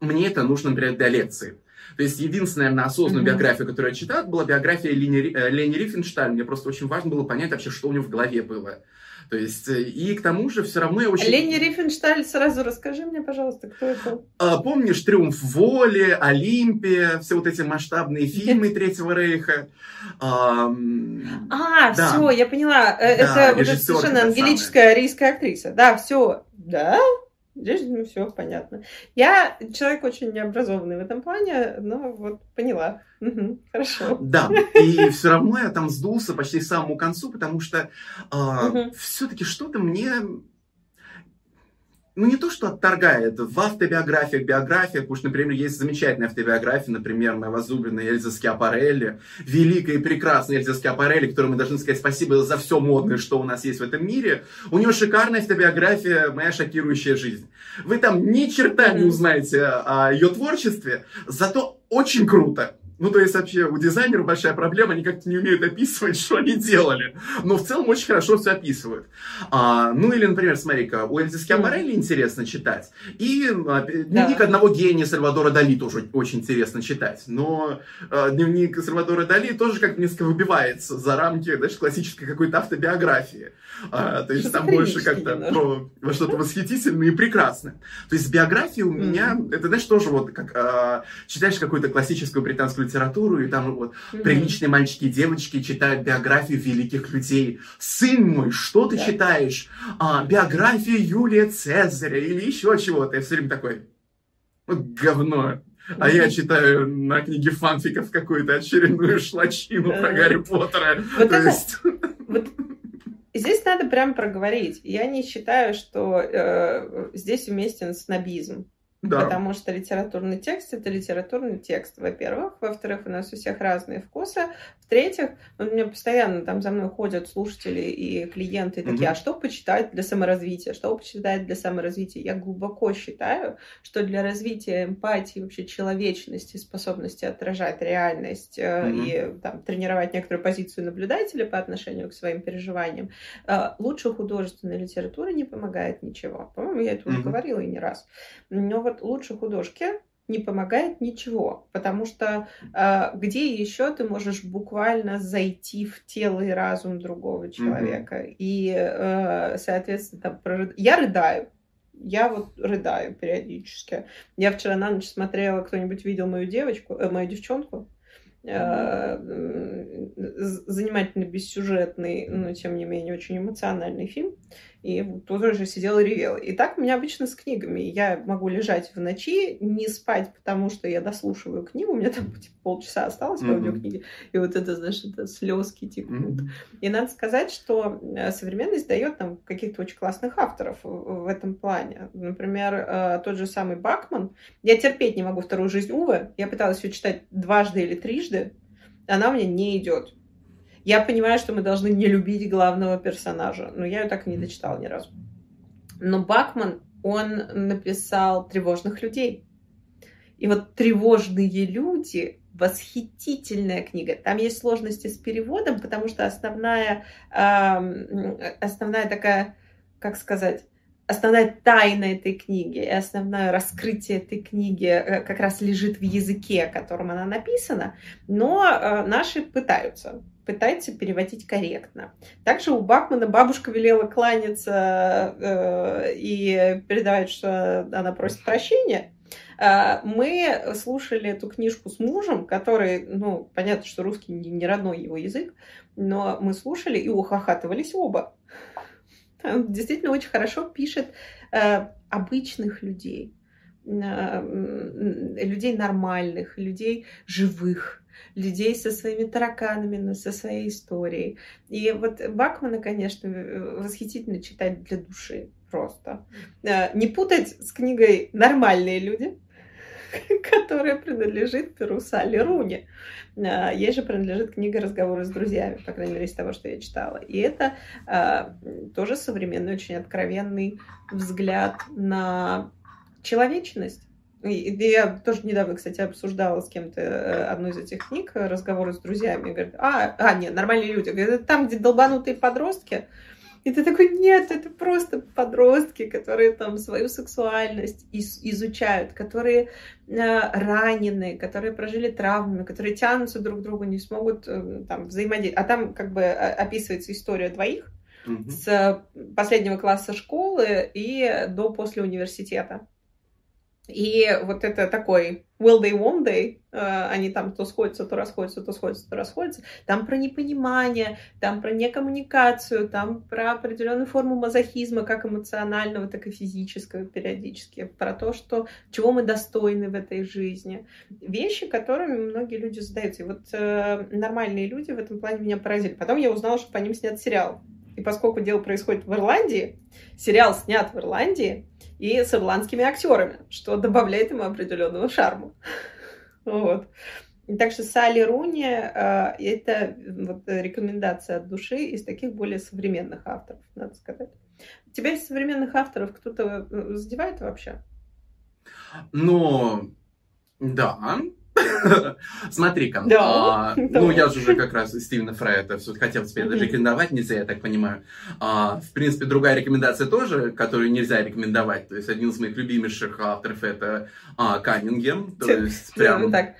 S1: мне это нужно, например, для лекции. То есть единственная, наверное, осознанная mm-hmm. биография, которую я читал, была биография Лени, э, Лени Рифеншталь. Мне просто очень важно было понять вообще, что у него в голове было. То есть, э, и к тому же все равно я очень...
S2: Лени Рифеншталь, сразу расскажи мне, пожалуйста, кто это?
S1: А, помнишь «Триумф воли», «Олимпия», все вот эти масштабные фильмы Третьего Рейха?
S2: А, а да. все, я поняла. Э, да, это вот эта совершенно ангелическая арийская актриса. Да, все. Да? Ну, все понятно. Я человек очень необразованный в этом плане, но вот поняла. Хорошо.
S1: Да, и все равно я там сдулся почти к самому концу, потому что э, угу. все-таки что-то мне ну не то, что отторгает, в автобиографиях, биографиях, уж, например, есть замечательная автобиография, например, моя возлюбленная Эльза Скиапарелли, великая и прекрасная Эльза Скиапарелли, которой мы должны сказать спасибо за все модное, что у нас есть в этом мире. У нее шикарная автобиография «Моя шокирующая жизнь». Вы там ни черта не узнаете о ее творчестве, зато очень круто. Ну, то есть, вообще, у дизайнеров большая проблема, они как-то не умеют описывать, [laughs] что они делали. Но в целом очень хорошо все описывают. А, ну, или, например, смотри-ка, у Эльзы Скиамарелли mm. интересно читать. И а, дневник да. одного гения Сальвадора Дали тоже очень интересно читать. Но а, дневник Сальвадора Дали тоже как несколько выбивается за рамки, знаешь, классической какой-то автобиографии. А, то есть, там больше как-то про во что-то восхитительное и прекрасное. То есть, биография у mm. меня, это, знаешь, тоже вот как а, читаешь какую-то классическую британскую литературу, и там вот mm-hmm. приличные мальчики и девочки читают биографию великих людей. Сын мой, что ты yeah. читаешь? А, биографию Юлия Цезаря или еще чего-то. Я все время такой, вот говно. А я читаю на книге фанфиков какую-то очередную шлачину про Гарри Поттера.
S2: Вот То это, есть... [laughs] вот здесь надо прям проговорить. Я не считаю, что э, здесь уместен снобизм. Да. Потому что литературный текст это литературный текст, во-первых. Во-вторых, у нас у всех разные вкусы. В-третьих, у меня постоянно там за мной ходят слушатели и клиенты и такие, угу. а что почитать для саморазвития? Что почитать для саморазвития? Я глубоко считаю, что для развития эмпатии, вообще человечности, способности отражать реальность угу. и там, тренировать некоторую позицию наблюдателя по отношению к своим переживаниям, э, лучше художественной литературы не помогает ничего. По-моему, я это уже угу. говорила и не раз. Но вот лучше художке не помогает ничего, потому что э, где еще ты можешь буквально зайти в тело и разум другого человека mm-hmm. и, э, соответственно, там, я рыдаю, я вот рыдаю периодически. Я вчера на ночь смотрела, кто-нибудь видел мою девочку, э, мою девчонку, э, занимательно бессюжетный, но тем не менее очень эмоциональный фильм и тоже же сидела и ревела. И так у меня обычно с книгами. Я могу лежать в ночи, не спать, потому что я дослушиваю книгу, у меня там [laughs] типа, полчаса осталось mm-hmm. по аудиокниге, и вот это, знаешь, это слезки текут. Mm-hmm. И надо сказать, что э, современность дает нам каких-то очень классных авторов в этом плане. Например, э, тот же самый Бакман. Я терпеть не могу вторую жизнь Увы. Я пыталась ее читать дважды или трижды. Она у меня не идет. Я понимаю, что мы должны не любить главного персонажа, но я ее так и не дочитала ни разу. Но Бакман, он написал «Тревожных людей». И вот «Тревожные люди» восхитительная книга. Там есть сложности с переводом, потому что основная, э, основная такая, как сказать, основная тайна этой книги и основное раскрытие этой книги э, как раз лежит в языке, которым она написана, но э, наши пытаются пытается переводить корректно. Также у Бакмана бабушка велела кланяться э, и передавать, что она просит прощения. Э, мы слушали эту книжку с мужем, который, ну, понятно, что русский не родной его язык, но мы слушали и ухахатывались оба. Он действительно очень хорошо пишет э, обычных людей, э, людей нормальных, людей живых людей со своими тараканами, со своей историей. И вот Бакмана, конечно, восхитительно читать для души просто. Э, не путать с книгой «Нормальные люди», [laughs] которая принадлежит Перу Салли Руни. Э, ей же принадлежит книга «Разговоры с друзьями», по крайней мере, из того, что я читала. И это э, тоже современный, очень откровенный взгляд на человечность я тоже недавно, кстати, обсуждала с кем-то э, одну из этих книг, э, разговоры с друзьями. Говорят, а, а, нет, нормальные люди. Говорят, там, где долбанутые подростки. И ты такой, нет, это просто подростки, которые там свою сексуальность изучают, которые э, ранены, которые прожили травмы, которые тянутся друг к другу, не смогут там взаимодействовать. А там как бы описывается история двоих, с последнего класса школы и до после университета. И вот это такой will they, won't they, э, они там то сходятся, то расходятся, то сходятся, то расходятся. Там про непонимание, там про некоммуникацию, там про определенную форму мазохизма, как эмоционального, так и физического периодически, про то, что, чего мы достойны в этой жизни. Вещи, которыми многие люди задаются. И вот э, нормальные люди в этом плане меня поразили. Потом я узнала, что по ним снят сериал. И поскольку дело происходит в Ирландии, сериал снят в Ирландии и с ирландскими актерами, что добавляет ему определенного шарма. [laughs] Вот. Так что Салли Руни э, это вот рекомендация от души из таких более современных авторов, надо сказать. Тебя из современных авторов кто-то э, задевает вообще?
S1: Ну, да, Смотри-ка,
S2: да,
S1: а, ну я же уже как раз Стивена Фрая это все хотел тебе даже рекомендовать нельзя, я так понимаю. А, в принципе, другая рекомендация тоже, которую нельзя рекомендовать. То есть один из моих любимейших авторов это а, Каннингем. То есть прям...
S2: так,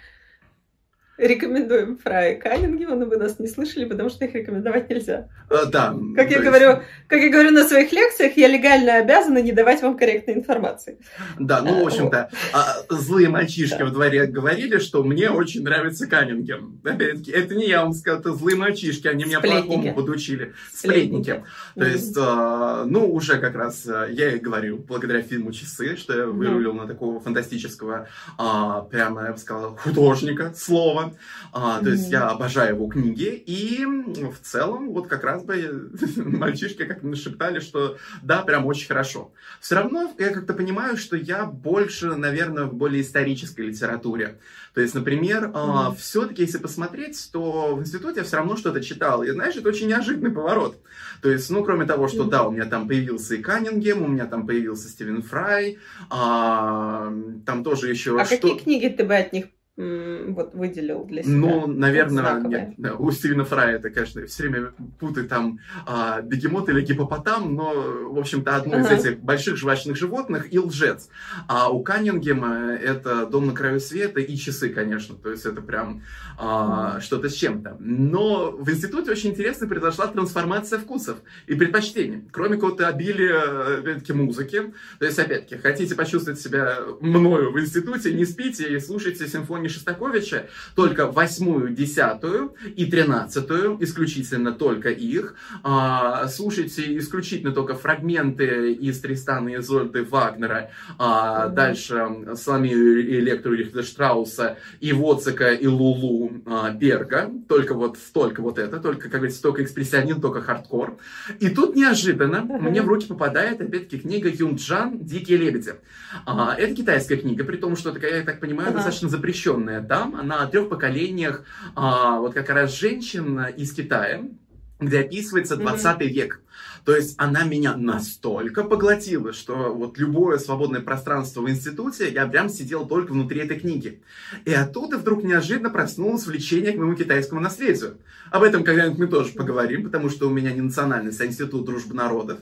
S2: Рекомендуем Фрай Каннингема, но вы нас не слышали, потому что их рекомендовать нельзя.
S1: А, да.
S2: Как я, есть... говорю, как я говорю на своих лекциях, я легально обязана не давать вам корректной информации.
S1: Да, ну, в общем-то, а, злые мальчишки да. во дворе говорили, что мне очень нравится Каннингем. Это не я вам сказал, это злые мальчишки, они меня плохому подучили. Сплетники. Сплетники. То есть, а, ну, уже как раз а, я и говорю, благодаря фильму «Часы», что я вырулил на такого фантастического, прямо, я бы сказала, художника а, то есть я обожаю его книги. И в целом, вот как раз бы [laughs] мальчишки как нашептали, что да, прям очень хорошо. Все равно я как-то понимаю, что я больше, наверное, в более исторической литературе. То есть, например, mm-hmm. все-таки, если посмотреть, то в институте я все равно что-то читал. И знаешь, это очень неожиданный поворот. То есть, ну, кроме того, что mm-hmm. да, у меня там появился и Каннингем, у меня там появился Стивен Фрай, а, там тоже еще...
S2: А что... какие книги ты бы от них вот выделил для себя?
S1: Ну, наверное, нет, да, у Стивена Фрая это, конечно, все время путает там а, бегемот или гипопотам, но, в общем-то, одно из этих больших жвачных животных и лжец. А у Каннингема это «Дом на краю света» и «Часы», конечно, то есть это прям а, что-то с чем-то. Но в институте очень интересно произошла трансформация вкусов и предпочтений. Кроме какого-то обилия, опять-таки, музыки. То есть, опять-таки, хотите почувствовать себя мною в институте, не спите и слушайте симфонию Антония Шостаковича только восьмую, десятую и тринадцатую, исключительно только их. А, слушайте исключительно только фрагменты из Тристана и Изольды Вагнера, а, дальше Соломею и Электру и Воцика и Лулу а, Берга. Только вот столько вот это, только, как говорится, только экспрессионизм, только хардкор. И тут неожиданно мне в руки попадает, опять-таки, книга Юнджан «Дикие лебеди». А, это китайская книга, при том, что, я так понимаю, достаточно запрещенная рожденная там, она о трех поколениях, а, вот как раз женщин из Китая, где описывается 20 mm-hmm. век. То есть она меня настолько поглотила, что вот любое свободное пространство в институте, я прям сидел только внутри этой книги. И оттуда вдруг неожиданно проснулось влечение к моему китайскому наследию. Об этом когда-нибудь мы тоже поговорим, потому что у меня не национальность, а институт дружбы народов.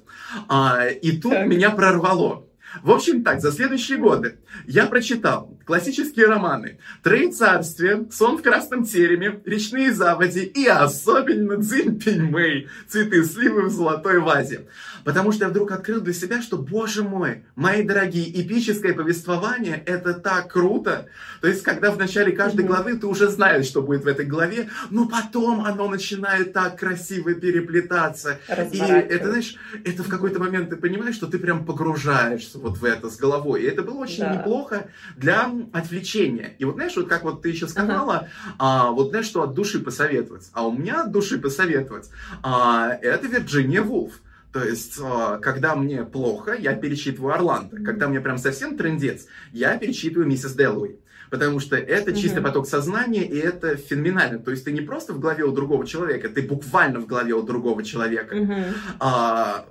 S1: А, и тут так. меня прорвало. В общем так, за следующие годы я прочитал классические романы «Троецарствие», «Сон в красном тереме», «Речные заводи» и особенно «Цзинь Пиньмэй», «Цветы сливы в золотой вазе». Потому что я вдруг открыл для себя, что, боже мой, мои дорогие, эпическое повествование – это так круто. То есть, когда в начале каждой главы ты уже знаешь, что будет в этой главе, но потом оно начинает так красиво переплетаться. И это, знаешь, это в какой-то момент ты понимаешь, что ты прям погружаешься вот в это с головой. И это было очень да. неплохо для отвлечения. И вот знаешь, вот как вот ты еще сказала, ага. а, вот знаешь, что от души посоветовать. А у меня от души посоветовать, а, это Вирджиния Вулф. То есть, а, когда мне плохо, я перечитываю Орландо. Когда мне прям совсем трендец, я перечитываю миссис Дэллоуи. Потому что это чистый mm поток сознания, и это феноменально. То есть ты не просто в голове у другого человека, ты буквально в голове у другого человека. mm А,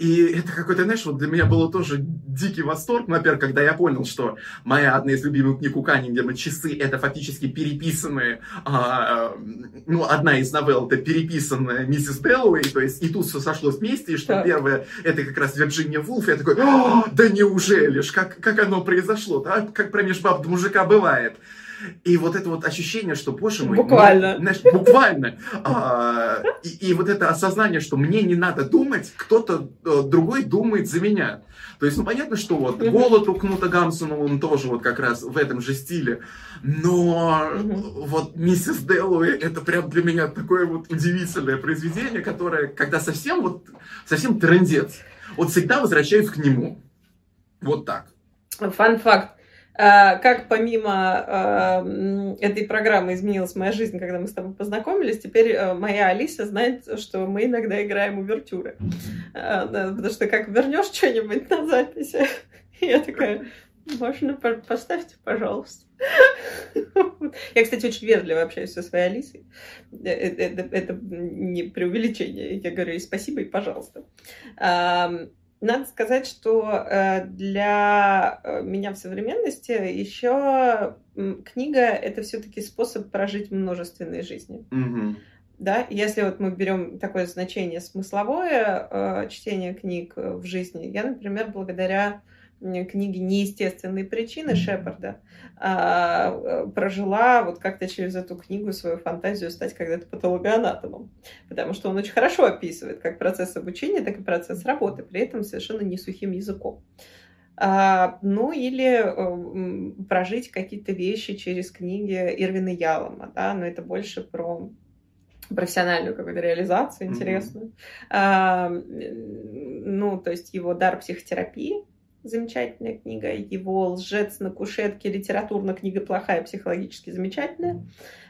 S1: и это какой-то, знаешь, вот для меня было тоже дикий восторг, во-первых, когда я понял, что моя одна из любимых книг у Каннингема «Часы» — это фактически переписанные, а, ну, одна из новелл — это переписанная миссис Дэллоуэй, то есть и тут все сошлось вместе, и что так. первое — это как раз Вирджиния Вулф, я такой, да неужели ж, как, как оно произошло, да? как промеж баб до мужика бывает. И вот это вот ощущение, что, боже мой...
S2: Буквально.
S1: Ну, знаешь, буквально. А, и, и вот это осознание, что мне не надо думать, кто-то э, другой думает за меня. То есть, ну, понятно, что вот голод у Кнута Гамсона, он тоже вот как раз в этом же стиле. Но вот миссис Дэллоуи, это прям для меня такое вот удивительное произведение, которое, когда совсем вот, совсем трендец, вот всегда возвращаюсь к нему. Вот так.
S2: Фан-факт. А, как помимо э, этой программы изменилась моя жизнь, когда мы с тобой познакомились, теперь э, моя Алиса знает, что мы иногда играем увертюры. Э, да, потому что как вернешь что-нибудь на записи, [laughs] я такая, можно поставьте, пожалуйста. [laughs] Я, кстати, очень вежливо общаюсь со своей Алисой. Это, это, это не преувеличение. Я говорю ей спасибо и пожалуйста. Надо сказать, что э, для э, меня в современности еще книга это все-таки способ прожить множественные жизни.
S1: Mm-hmm.
S2: Да, если вот мы берем такое значение смысловое э, чтение книг в жизни, я, например, благодаря книги «Неестественные причины» Шепарда а, э, прожила вот как-то через эту книгу свою фантазию стать когда-то патологоанатомом. Потому что он очень хорошо описывает как процесс обучения, так и процесс работы, при этом совершенно не сухим языком. А, ну или а, прожить какие-то вещи через книги Ирвина Ялома, да, но это больше про профессиональную какую-то реализацию интересную. Mm-hmm. А, ну, то есть его дар психотерапии, замечательная книга, его «Лжец на кушетке», литературная книга плохая, психологически замечательная.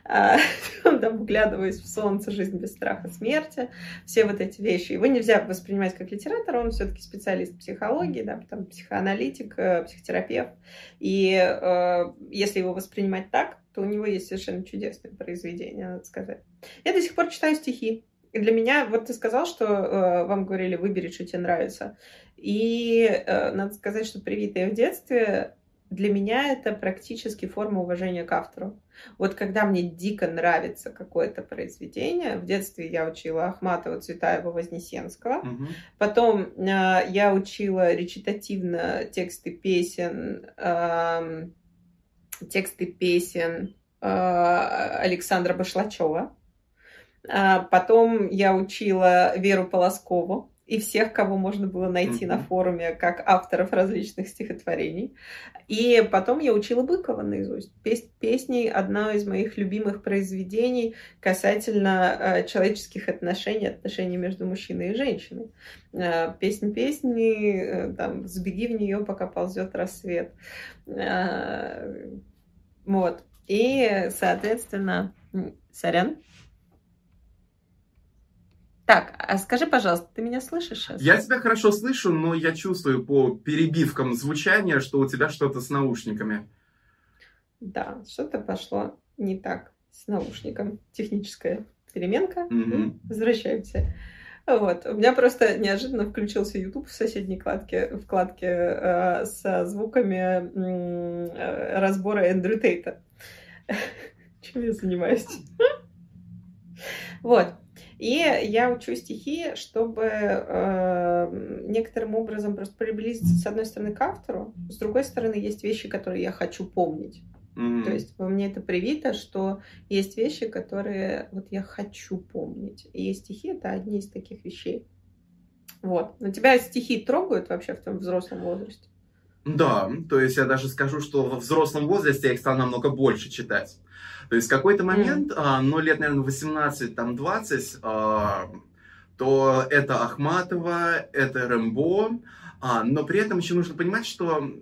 S2: А, [laughs] там, вглядываясь в солнце, жизнь без страха смерти, все вот эти вещи. Его нельзя воспринимать как литератора, он все-таки специалист психологии, да, там психоаналитик, э, психотерапевт. И э, если его воспринимать так, то у него есть совершенно чудесное произведение, надо сказать. Я до сих пор читаю стихи. И для меня, вот ты сказал, что э, вам говорили, выбери, что тебе нравится. И э, надо сказать, что привитое в детстве для меня это практически форма уважения к автору. Вот когда мне дико нравится какое-то произведение, в детстве я учила Ахматова, Цветаева, Вознесенского,
S1: угу.
S2: потом э, я учила речитативно тексты песен, э, тексты песен э, Александра Башлачева. А потом я учила Веру Полоскову и всех, кого можно было найти mm-hmm. на форуме как авторов различных стихотворений. И потом я учила Быкова наизусть. Пес- песни — одно из моих любимых произведений касательно э, человеческих отношений, отношений между мужчиной и женщиной. Э, песни песни, э, там, «Сбеги в нее, пока ползет рассвет». Э, вот. И, соответственно, сорян. Так, а скажи, пожалуйста, ты меня слышишь сейчас?
S1: Я тебя хорошо слышу, но я чувствую по перебивкам звучания, что у тебя что-то с наушниками.
S2: Да, что-то пошло не так с наушником. Техническая переменка.
S1: Угу.
S2: Возвращаемся. Вот. У меня просто неожиданно включился YouTube в соседней вкладке, вкладке э, со звуками э, разбора Эндрю Тейта. [laughs] Чем я занимаюсь? [laughs] Вот. И я учу стихи, чтобы э, некоторым образом просто приблизиться, с одной стороны, к автору, с другой стороны, есть вещи, которые я хочу помнить.
S1: Mm-hmm.
S2: То есть во мне это привито, что есть вещи, которые вот я хочу помнить. И стихи — это одни из таких вещей. Вот. Но тебя стихи трогают вообще в твоем взрослом возрасте?
S1: Да, то есть я даже скажу, что во взрослом возрасте я их стал намного больше читать. То есть в какой-то момент, mm. ну, лет, наверное, 18, там, 20, а, то это Ахматова, это Рэмбо, а, но при этом еще нужно понимать, что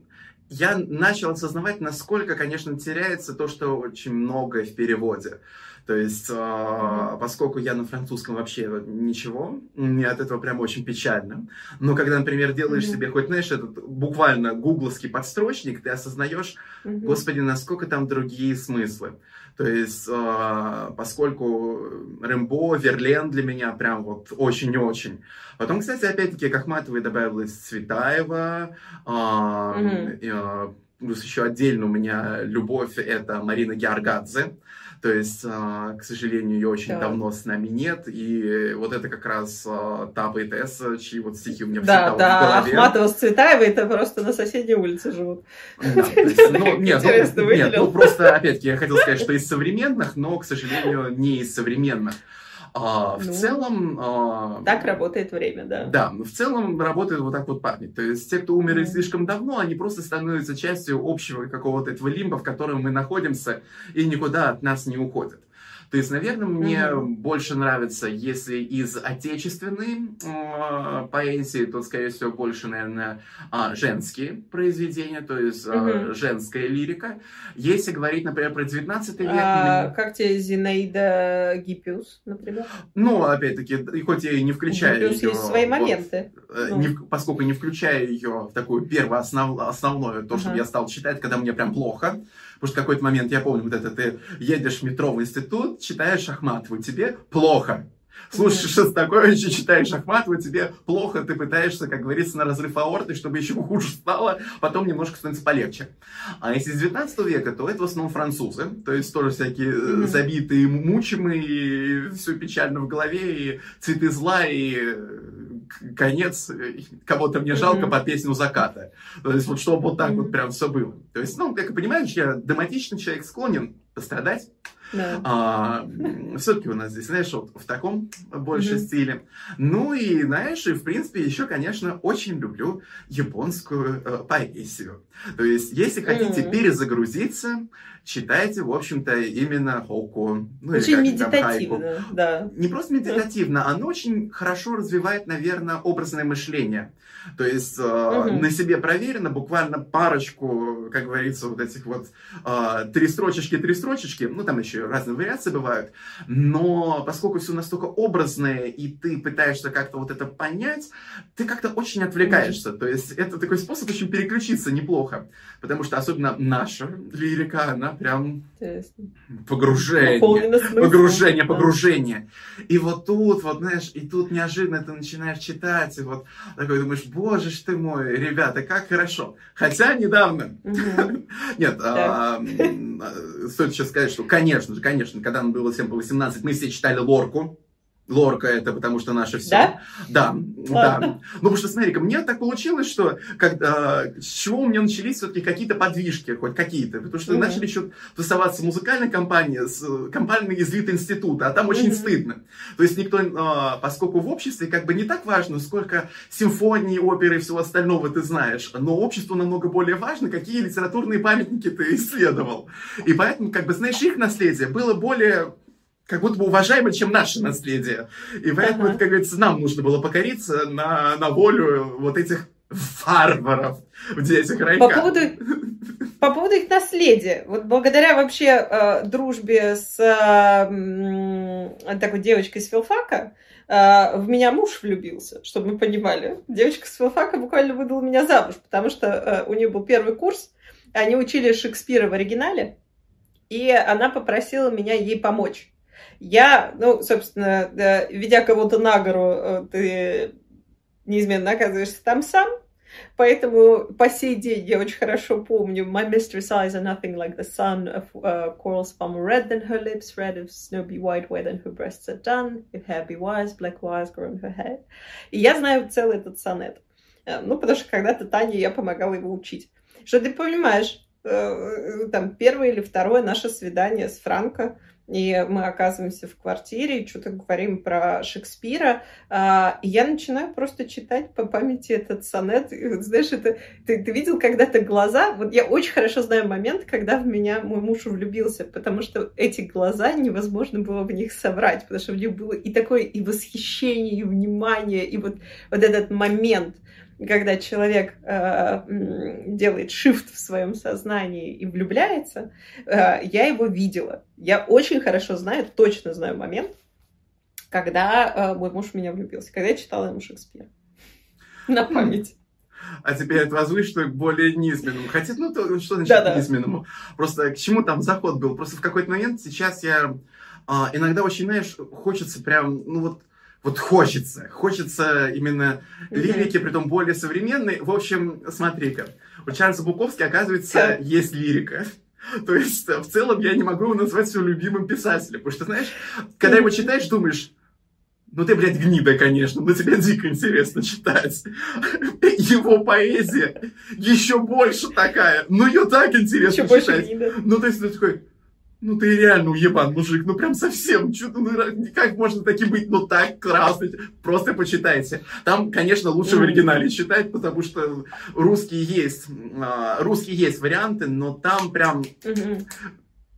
S1: я начал осознавать, насколько, конечно, теряется то, что очень многое в переводе. То есть, mm-hmm. поскольку я на французском вообще ничего, мне от этого прям очень печально. Но когда, например, делаешь mm-hmm. себе хоть, знаешь, этот буквально гугловский подстрочник, ты осознаешь, mm-hmm. господи, насколько там другие смыслы. То есть, э, поскольку Рэмбо, Верлен для меня прям вот очень-очень. Потом, кстати, опять-таки, как Ахматовой добавилась Цветаева, mm-hmm. плюс еще отдельно у меня любовь, это Марина Георгадзе. То есть, а, к сожалению, ее очень да. давно с нами нет. И вот это как раз а, та поэтесса, чьи вот стихи у меня
S2: да,
S1: всегда
S2: да,
S1: в голове.
S2: Ахматова с Цветаевой это просто на соседней улице живут.
S1: Да, ну, нет, ну, нет, ну просто, опять-таки, я хотел сказать, что из современных, но, к сожалению, не из современных. А, в ну, целом... А,
S2: так работает время, да.
S1: Да, в целом работает вот так вот память. То есть те, кто умерли mm. слишком давно, они просто становятся частью общего какого-то этого лимба, в котором мы находимся, и никуда от нас не уходят. То есть, наверное, мне mm-hmm. больше нравится, если из отечественной э, поэзии, то, скорее всего, больше, наверное, э, женские произведения, то есть э, mm-hmm. женская лирика. Если говорить, например, про 19 век... А,
S2: мне... Как тебе Зинаида Гиппиус, например?
S1: Ну, опять-таки, хоть я и не включаю
S2: Гиппиус ее... есть свои моменты.
S1: Вот, э, ну. не, поскольку не включаю ее в такую первую основ, основную, то, uh-huh. что я стал читать, когда мне прям плохо, Потому что в какой-то момент, я помню, вот это ты едешь в метро в институт, читаешь Ахматову, тебе плохо. Слушаешь Шостаковича, читаешь Ахматову, тебе плохо, ты пытаешься, как говорится, на разрыв аорты, чтобы еще хуже стало, потом немножко становится полегче. А если с 19 века, то это в основном французы, то есть тоже всякие mm-hmm. забитые, мучимые, все печально в голове, и цветы зла, и конец, кого-то мне жалко mm-hmm. под песню заката. То есть вот чтобы вот так mm-hmm. вот прям все было. То есть, ну, как понимаешь, я драматичный человек, склонен пострадать. Да. А, все-таки у нас здесь, знаешь, вот в таком больше mm-hmm. стиле. Ну и, знаешь, и в принципе еще, конечно, очень люблю японскую э, поэзию. То есть, если хотите mm-hmm. перезагрузиться, читайте, в общем-то, именно хоку.
S2: Ну, очень медитативно, да.
S1: Не просто медитативно, оно очень хорошо развивает, наверное, образное мышление. То есть угу. на себе проверено, буквально парочку, как говорится, вот этих вот э, три строчечки, три строчечки, ну там еще разные вариации бывают, но поскольку все настолько образное, и ты пытаешься как-то вот это понять, ты как-то очень отвлекаешься. То есть это такой способ очень переключиться неплохо, потому что особенно наша лирика, она прям погружение, погружение, погружение. И вот тут, вот знаешь, и тут неожиданно ты начинаешь читать, и вот такой думаешь, боже ж ты мой, ребята, как хорошо. Хотя недавно, нет, а, стоит сейчас сказать, что, конечно же, конечно, когда нам было всем по 18, мы все читали Лорку, Лорка это потому что наше все.
S2: Да?
S1: Да, да. Ну, потому что, смотри-ка, мне так получилось, что когда, с чего у меня начались все-таки какие-то подвижки, хоть какие-то. Потому что mm-hmm. начали еще тусоваться музыкальная компания с компанией из института, а там очень mm-hmm. стыдно. То есть никто, а, поскольку в обществе как бы не так важно, сколько симфоний, оперы и всего остального ты знаешь, но обществу намного более важно, какие литературные памятники ты [laughs] исследовал. И поэтому, как бы, знаешь, их наследие было более как будто бы уважаемы, чем наше наследие. И поэтому, ага. как говорится, нам нужно было покориться на, на волю вот этих варваров в детях райка.
S2: По поводу, по поводу их наследия. Вот благодаря вообще э, дружбе с э, такой девочкой с филфака, э, в меня муж влюбился, чтобы мы понимали. Девочка с филфака буквально выдала меня замуж, потому что э, у нее был первый курс, они учили Шекспира в оригинале, и она попросила меня ей помочь. Я, ну, собственно, да, ведя кого-то на гору, э, ты неизменно оказываешься там сам, Поэтому по сей день я очень хорошо помню My mistress eyes are nothing like the sun of uh, corals more red than her lips red if snow be white where than her breasts are done if hair be wise black wires grow her head и я знаю целый этот сонет. Э, ну потому что когда-то Тане я помогала его учить. Что ты понимаешь э, там первое или второе наше свидание с Франко и мы оказываемся в квартире, и что-то говорим про Шекспира, а, и я начинаю просто читать по памяти этот сонет. И, вот, знаешь, это ты, ты видел когда-то глаза? Вот я очень хорошо знаю момент, когда в меня мой муж влюбился, потому что эти глаза невозможно было в них соврать, потому что в них было и такое и восхищение, и внимание, и вот, вот этот момент — когда человек э, делает shift в своем сознании и влюбляется, э, я его видела. Я очень хорошо знаю, точно знаю момент, когда э, мой муж в меня влюбился, когда я читала ему Шекспира. [laughs] На память.
S1: А теперь это возвышено к более низменному. Хотя, ну, то, что значит да, низменному? Просто к чему там заход был? Просто в какой-то момент сейчас я а, иногда очень, знаешь, хочется прям, ну вот, вот хочется, хочется именно лирики, при том более современной. В общем, смотри-ка, у Чарльза Буковски, оказывается, есть лирика. [laughs] То есть, в целом, я не могу его назвать своим любимым писателем. Потому что, знаешь, когда его читаешь, думаешь, ну ты, блядь, гнида, конечно, но тебе дико интересно читать. [laughs] Его поэзия еще больше такая. Ну ее так интересно еще читать. Больше гнида. Ну то есть ты такой, ну ты реально уебан, мужик, ну прям совсем, что-то, ну, как можно таким быть, ну так классно, просто почитайте. Там, конечно, лучше в оригинале читать, потому что русские есть, а, русские есть варианты, но там прям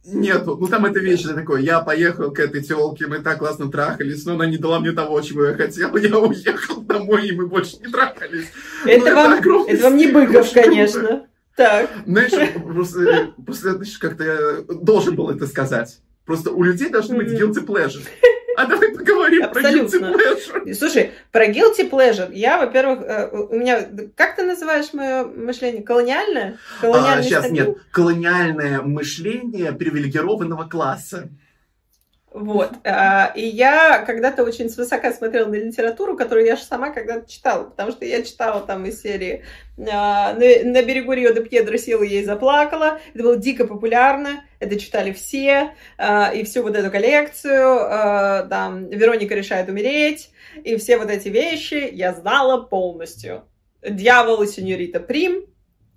S1: Нету. Ну, там это вечно такое. Я поехал к этой телке, мы так классно трахались, но она не дала мне того, чего я хотел. Я уехал домой, и мы больше не трахались.
S2: Это, ну, вам, это, это вам не Быков, конечно. Так.
S1: Знаешь, просто, просто знаешь, как-то я должен был это сказать. Просто у людей должны быть guilty pleasure. А давай поговорим Абсолютно. про guilty pleasure.
S2: Слушай, про guilty pleasure. Я, во-первых, э, у меня... Как ты называешь мое мышление? Колониальное?
S1: а, сейчас стабил? нет. Колониальное мышление привилегированного класса.
S2: Вот. А, и я когда-то очень свысока смотрела на литературу, которую я же сама когда-то читала, потому что я читала там из серии а, «На, берегу Рио де Пьедро села ей заплакала». Это было дико популярно, это читали все, а, и всю вот эту коллекцию, там «Вероника решает умереть», и все вот эти вещи я знала полностью. «Дьявол и сеньорита Прим»,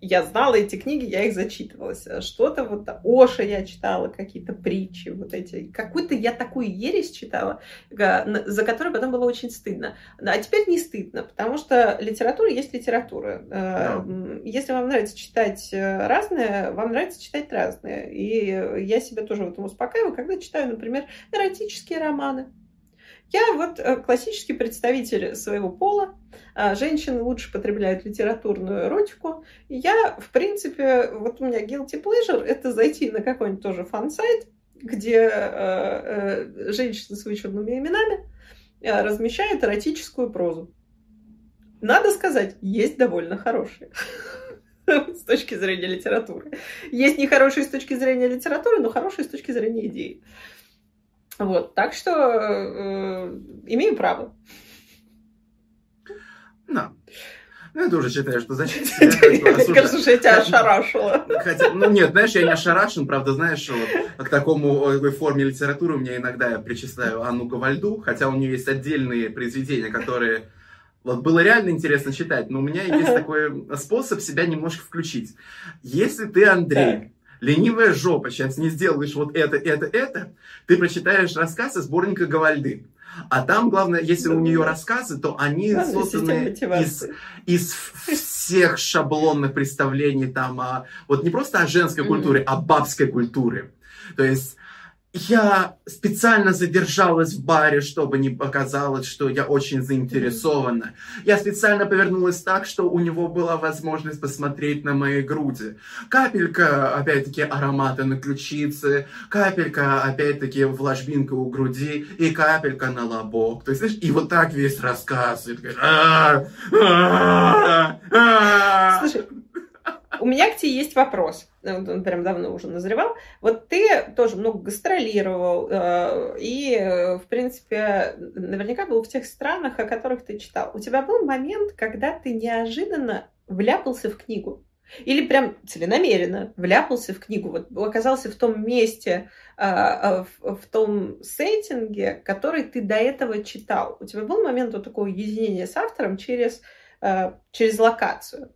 S2: я знала эти книги, я их зачитывалась. Что-то вот Оша я читала, какие-то притчи вот эти. Какую-то я такую ересь читала, за которую потом было очень стыдно. А теперь не стыдно, потому что литература есть литература. Да. Э, если вам нравится читать э, разное, вам нравится читать разное. И я себя тоже в этом успокаиваю, когда читаю, например, эротические романы. Я вот э, классический представитель своего пола. А, женщины лучше потребляют литературную эротику. Я, в принципе, вот у меня guilty pleasure — это зайти на какой-нибудь тоже фан-сайт, где э, э, женщины с вычурными именами размещают эротическую прозу. Надо сказать, есть довольно хорошие [laughs] с точки зрения литературы. Есть нехорошие с точки зрения литературы, но хорошие с точки зрения идеи. Вот, так что э, имею право.
S1: Да. Ну, я тоже считаю, что зачем
S2: Мне кажется, что я тебя ошарашила.
S1: Хотя, ну нет, знаешь, я не ошарашен, правда, знаешь, вот, к такому форме литературы у меня иногда я причисляю Анну Гавальду, хотя у нее есть отдельные произведения, которые вот было реально интересно читать, но у меня есть [laughs] такой способ себя немножко включить. Если ты, Андрей, ленивая жопа, сейчас не сделаешь вот это, это, это, ты прочитаешь рассказы сборника Гавальды. А там, главное, если да, у нее рассказы, то они да, созданы из, из всех шаблонных представлений там, а, вот не просто о женской культуре, mm-hmm. а бабской культуре. То есть я специально задержалась в баре, чтобы не показалось, что я очень заинтересована. Я специально повернулась так, что у него была возможность посмотреть на мои груди. Капелька, опять-таки, аромата на ключице, капелька, опять-таки, влажбинка у груди и капелька на лобок. То есть, знаешь, и вот так весь рассказ.
S2: Слушай, у меня к тебе есть вопрос. Он прям давно уже назревал. Вот ты тоже много гастролировал э, и, э, в принципе, наверняка был в тех странах, о которых ты читал. У тебя был момент, когда ты неожиданно вляпался в книгу? Или прям целенамеренно вляпался в книгу, вот оказался в том месте, э, в, в том сеттинге, который ты до этого читал. У тебя был момент вот такого единения с автором через, через локацию?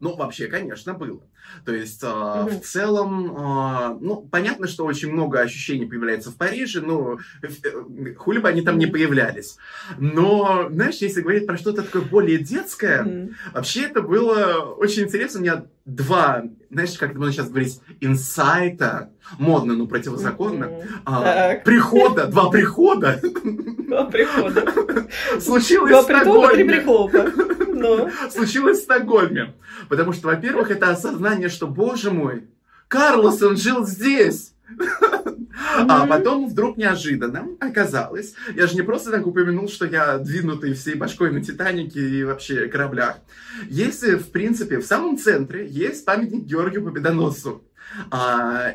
S1: Ну, вообще, конечно, было. То есть, э, угу. в целом, э, ну, понятно, что очень много ощущений появляется в Париже, но э, хули бы они там не появлялись. Но, знаешь, если говорить про что-то такое более детское, угу. вообще это было очень интересно. У меня два, знаешь, как можно сейчас говорить, инсайта, модно, но противозаконно, угу. а, прихода, два прихода.
S2: Два прихода.
S1: Случилось
S2: Два притопа, три прихлопа.
S1: Но. [laughs] Случилось в Стокгольме. Потому что, во-первых, это осознание, что, боже мой, Карлосон жил здесь. [laughs] А потом вдруг неожиданно оказалось, я же не просто так упомянул, что я двинутый всей башкой на Титанике и вообще кораблях. Если, в принципе, в самом центре есть памятник Георгию Победоносцу. А,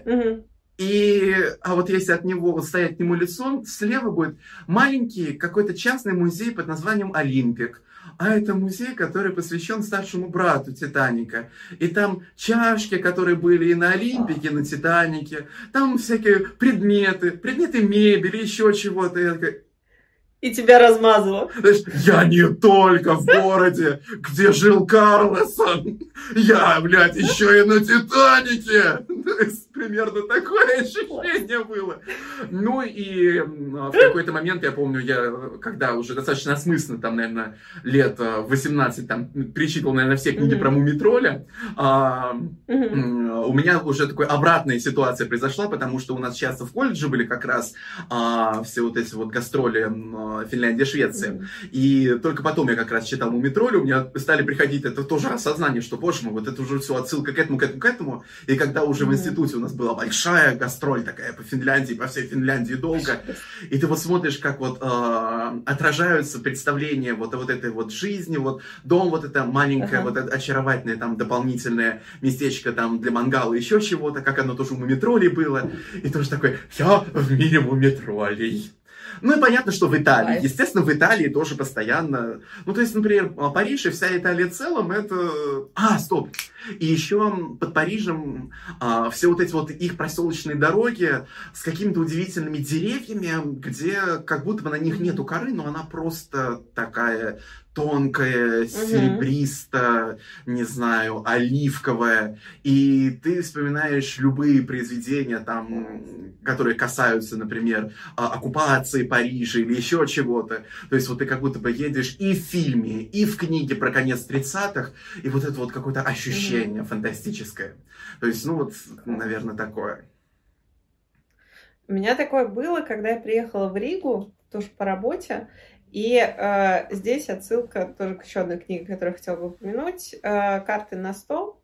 S1: И, а вот если от него стоять к нему лицом, слева будет маленький какой-то частный музей под названием Олимпик а это музей, который посвящен старшему брату Титаника. И там чашки, которые были и на Олимпике, и на Титанике, там всякие предметы, предметы мебели, еще чего-то.
S2: И тебя размазало.
S1: Я не только в городе, где жил Карлосон. Я, блядь, еще и на Титанике. Примерно такое ощущение было. Ну и в какой-то момент, я помню, я, когда уже достаточно осмысленно, там, наверное, лет 18, там, перечитывал, наверное, все книги про Мумитроля, а, у меня уже такой обратная ситуация произошла, потому что у нас часто в колледже были как раз а, все вот эти вот гастроли Финляндия, Швеция. И только потом я как раз читал Мумитроль, у меня стали приходить это тоже осознание, что, боже мой, вот это уже все отсылка к этому, к этому, к этому. И когда уже в институте у нас была большая гастроль такая по Финляндии, по всей Финляндии долго, и ты вот смотришь, как вот э, отражаются представления вот, вот этой вот жизни, вот дом вот это маленькое, uh-huh. вот это очаровательное там дополнительное местечко там для мангала, еще чего-то, как оно тоже у Мумитролей было. И тоже такой, я в мире Мумитролей. Ну и понятно, что в Италии. Life. Естественно, в Италии тоже постоянно. Ну, то есть, например, Париж и вся Италия в целом это. А, стоп! И еще под Парижем а, все вот эти вот их проселочные дороги с какими-то удивительными деревьями, где как будто бы на них нету коры, но она просто такая тонкая, серебристо, не знаю, оливковая. И ты вспоминаешь любые произведения, там, которые касаются, например, а, оккупации Парижа или еще чего-то. То есть вот ты как будто бы едешь и в фильме, и в книге про конец 30-х, и вот это вот какое-то ощущение mm-hmm. фантастическое. То есть, ну вот, наверное, такое.
S2: У меня такое было, когда я приехала в Ригу, тоже по работе, и э, здесь отсылка тоже к еще одной книге, которую хотела бы упомянуть. Э, «Карты на стол».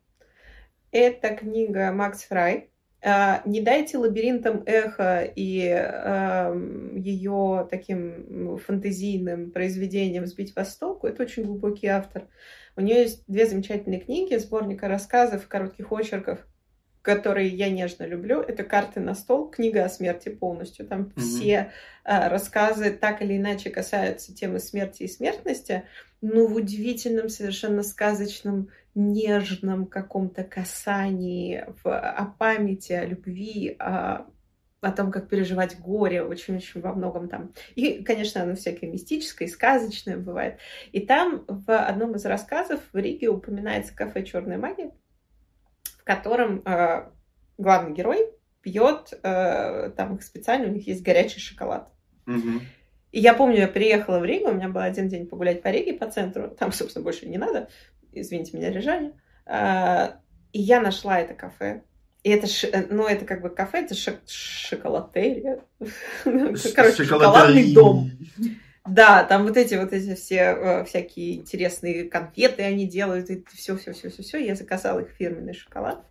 S2: Это книга Макс Фрай. Э, «Не дайте лабиринтам эхо» и э, ее таким фантазийным произведением «Сбить вас с толку». Это очень глубокий автор. У нее есть две замечательные книги, сборника рассказов, коротких очерков – которые я нежно люблю, это «Карты на стол», книга о смерти полностью. Там mm-hmm. все э, рассказы так или иначе касаются темы смерти и смертности, но в удивительном, совершенно сказочном, нежном каком-то касании, в, о памяти, о любви, о, о том, как переживать горе, очень-очень во многом там. И, конечно, оно всякое мистическое сказочное бывает. И там в одном из рассказов в Риге упоминается кафе «Черная магия», котором э, главный герой пьет, э, там их специально, у них есть горячий шоколад.
S1: Угу.
S2: И я помню, я приехала в Ригу, у меня был один день погулять по Риге, по центру, там, собственно, больше не надо, извините меня, рижане. Э, и я нашла это кафе. И это, ну, это как бы кафе, это шок шоколатерия. [laughs] Короче, шоколадный дом. Да, там вот эти вот эти все э, всякие интересные конфеты они делают, и все, все, все, все, все. Я заказала их фирменный шоколад.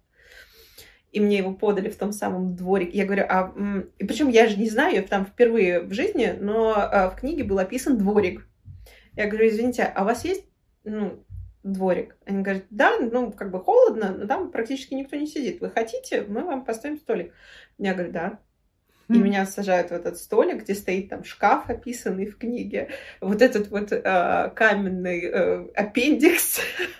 S2: И мне его подали в том самом дворике. Я говорю, а... И причем я же не знаю, я там впервые в жизни, но э, в книге был описан дворик. Я говорю, извините, а у вас есть ну, дворик? Они говорят, да, ну, как бы холодно, но там практически никто не сидит. Вы хотите, мы вам поставим столик. Я говорю, да и меня сажают в этот столик, где стоит там шкаф, описанный в книге, вот этот вот э, каменный э, аппендикс, [laughs]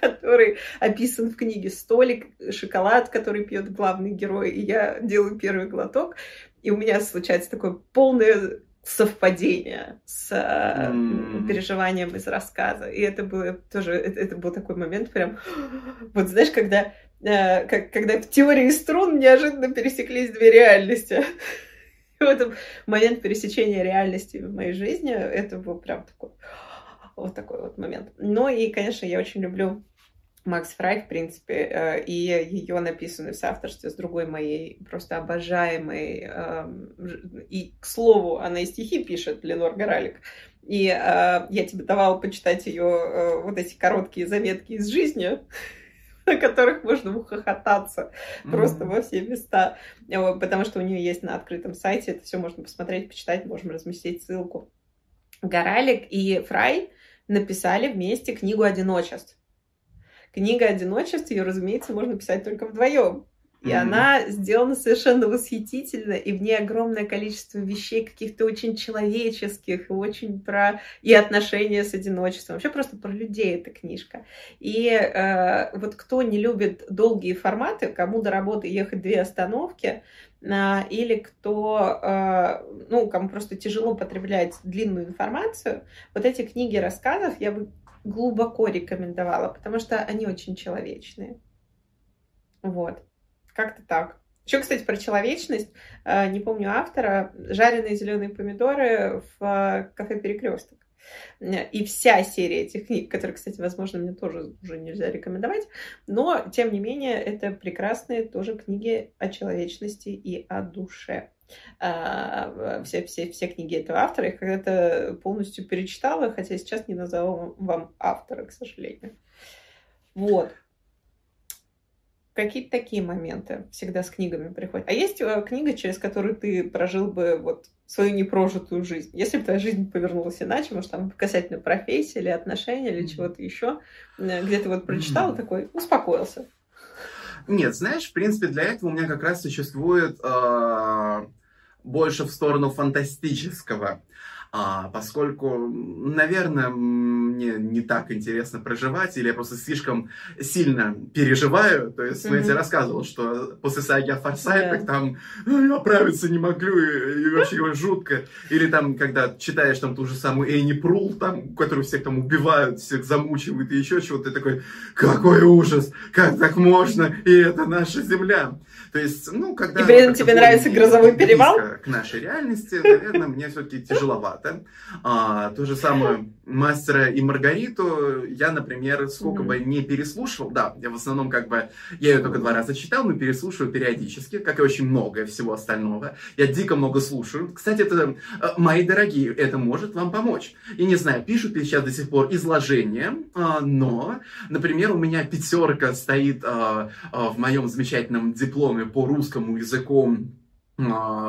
S2: который описан в книге, столик, шоколад, который пьет главный герой, и я делаю первый глоток, и у меня случается такое полное совпадение с mm. переживанием из рассказа. И это было тоже, это, это был такой момент прям, [gasps] вот знаешь, когда как, когда в теории струн неожиданно пересеклись две реальности. [laughs] И в этом момент пересечения реальности в моей жизни, это был прям такой, [gasps] вот такой вот момент. Ну и, конечно, я очень люблю Макс Фрай, в принципе, э, и ее написанную в соавторстве с другой моей просто обожаемой, эм, и, к слову, она и стихи пишет, Ленор Горалик. И э, я тебе давала почитать ее вот эти короткие заметки из жизни, [laughs] на которых можно ухохотаться mm-hmm. просто во все места. Потому что у нее есть на открытом сайте, это все можно посмотреть, почитать, можем разместить ссылку. Горалик и Фрай написали вместе книгу одиночеств. Книга одиночеств, ее, разумеется, можно писать только вдвоем. И mm-hmm. она сделана совершенно восхитительно, и в ней огромное количество вещей каких-то очень человеческих, и очень про и отношения с одиночеством. Вообще просто про людей эта книжка. И э, вот кто не любит долгие форматы, кому до работы ехать две остановки, э, или кто, э, ну, кому просто тяжело потреблять длинную информацию, вот эти книги рассказов я бы глубоко рекомендовала, потому что они очень человечные. Вот. Как-то так. Еще, кстати, про человечность. Э, не помню автора. Жареные зеленые помидоры в э, кафе Перекресток. И вся серия этих книг, которые, кстати, возможно, мне тоже уже нельзя рекомендовать, но, тем не менее, это прекрасные тоже книги о человечности и о душе. Э, все, все, все книги этого автора. Я когда-то полностью перечитала, хотя сейчас не назову вам автора, к сожалению. Вот. Какие-то такие моменты всегда с книгами приходят. А есть э, книга, через которую ты прожил бы вот свою непрожитую жизнь? Если бы твоя жизнь повернулась иначе, может, там касательно профессии или отношений или чего-то еще, э, где ты вот прочитал такой, успокоился.
S1: Нет, знаешь, в принципе, для этого у меня как раз существует э, больше в сторону фантастического а, поскольку, наверное, мне не так интересно проживать, или я просто слишком сильно переживаю. То есть, mm-hmm. я тебе рассказывал, что после саги о Форсайтах yeah. там «Ну, оправиться не могу, и, и вообще жутко. Или там, когда читаешь там ту же самую Эйни Прул, там, которую всех там убивают, всех замучивают и еще чего-то, ты такой, какой ужас, как так можно, и это наша земля. То есть, ну, когда...
S2: И при этом тебе нравится грозовой перевал?
S1: К нашей реальности, наверное, мне все-таки тяжеловато формата. А, то же самое «Мастера и Маргариту» я, например, сколько mm-hmm. бы не переслушивал, да, я в основном как бы, я ее только два раза читал, но переслушиваю периодически, как и очень многое всего остального. Я дико много слушаю. Кстати, это, э, мои дорогие, это может вам помочь. И не знаю, пишут ли сейчас до сих пор изложение, а, но, например, у меня пятерка стоит а, а, в моем замечательном дипломе по русскому языку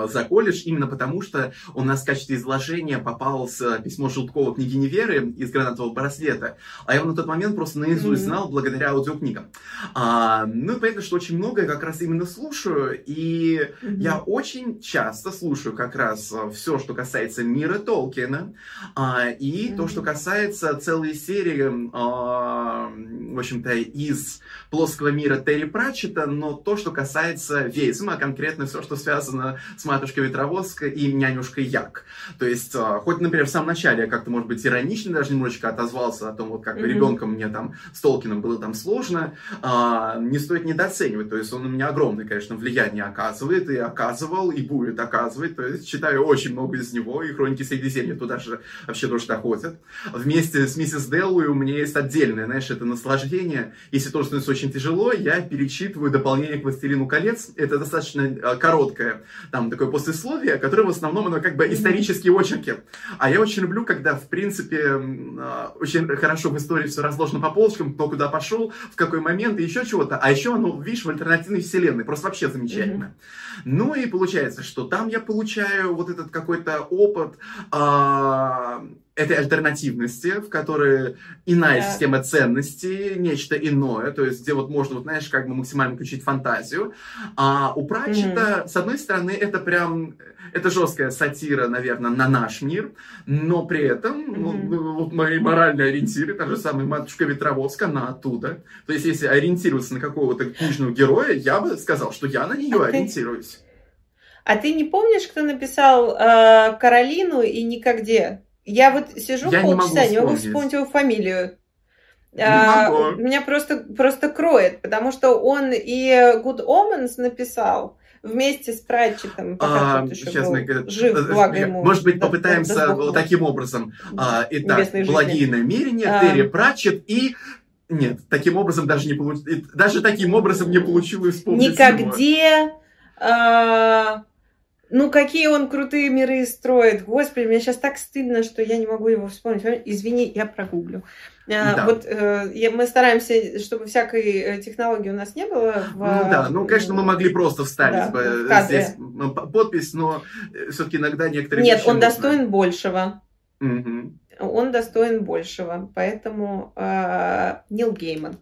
S1: за колледж, именно потому что у нас в качестве изложения попалось письмо Желткова княгини Веры из гранатового браслета, а я его на тот момент просто наизусть mm-hmm. знал благодаря аудиокнигам. А, ну, понятно, что очень многое как раз именно слушаю, и mm-hmm. я очень часто слушаю как раз а, все, что касается мира Толкина, а, и mm-hmm. то, что касается целой серии, а, в общем-то, из плоского мира Терри Пратчета, но то, что касается ведьм, а конкретно все, что связано связано с матушкой Ветровозка и нянюшкой Як. То есть, а, хоть, например, в самом начале я как-то, может быть, иронично даже немножечко отозвался о том, вот как mm-hmm. ребенком мне там с Толкином было там сложно, а, не стоит недооценивать. То есть, он у меня огромное, конечно, влияние оказывает, и оказывал, и будет оказывать. То есть, читаю очень много из него, и Хроники Средиземья туда же вообще тоже доходят. Вместе с миссис Деллой у меня есть отдельное, знаешь, это наслаждение. Если тоже становится очень тяжело, я перечитываю дополнение к «Властелину колец». Это достаточно а, короткое там такое послесловие, которое в основном оно как бы исторические очерки. А я очень люблю, когда, в принципе, а, очень хорошо в истории все разложено по полочкам, кто куда пошел, в какой момент и еще чего-то. А еще оно, видишь, в альтернативной вселенной. Просто вообще замечательно. Mm-hmm. Ну и получается, что там я получаю вот этот какой-то опыт а, этой альтернативности, в которой иная yeah. система ценностей, нечто иное, то есть где вот можно, вот знаешь, как бы максимально включить фантазию. А у Пратчета, mm-hmm. с одной стороны, это прям, это жесткая сатира, наверное, на наш мир, но при этом mm-hmm. ну, вот мои моральные ориентиры, та же самая матушка Ветроводска, она оттуда. То есть если ориентироваться на какого-то книжного героя, я бы сказал, что я на нее okay. ориентируюсь.
S2: А ты не помнишь, кто написал э, Каролину и никогде? Я вот сижу я полчаса, не, не могу вспомнить его фамилию. А, могу. Меня просто, просто кроет, потому что он и Good Omens написал вместе с Пратчетом,
S1: пока а, сейчас мы, жив, э, благо ему. Может быть, попытаемся да, да, таким образом. А, итак, благие намерения, а... Терри Пратчет и нет, таким образом даже не получилось. Даже таким образом не получилось
S2: вспомнить. Никогде. А, ну, какие он крутые миры строит. Господи, мне сейчас так стыдно, что я не могу его вспомнить. Извини, я прогуглю. А, да. Вот э, мы стараемся, чтобы всякой э, технологии у нас не было.
S1: В, ну да, ну, конечно, мы могли просто вставить да, бы здесь подпись, но э, все-таки иногда некоторые
S2: Нет, он нужно. достоин большего. Угу. Он достоин большего. Поэтому э, Нил Гейман.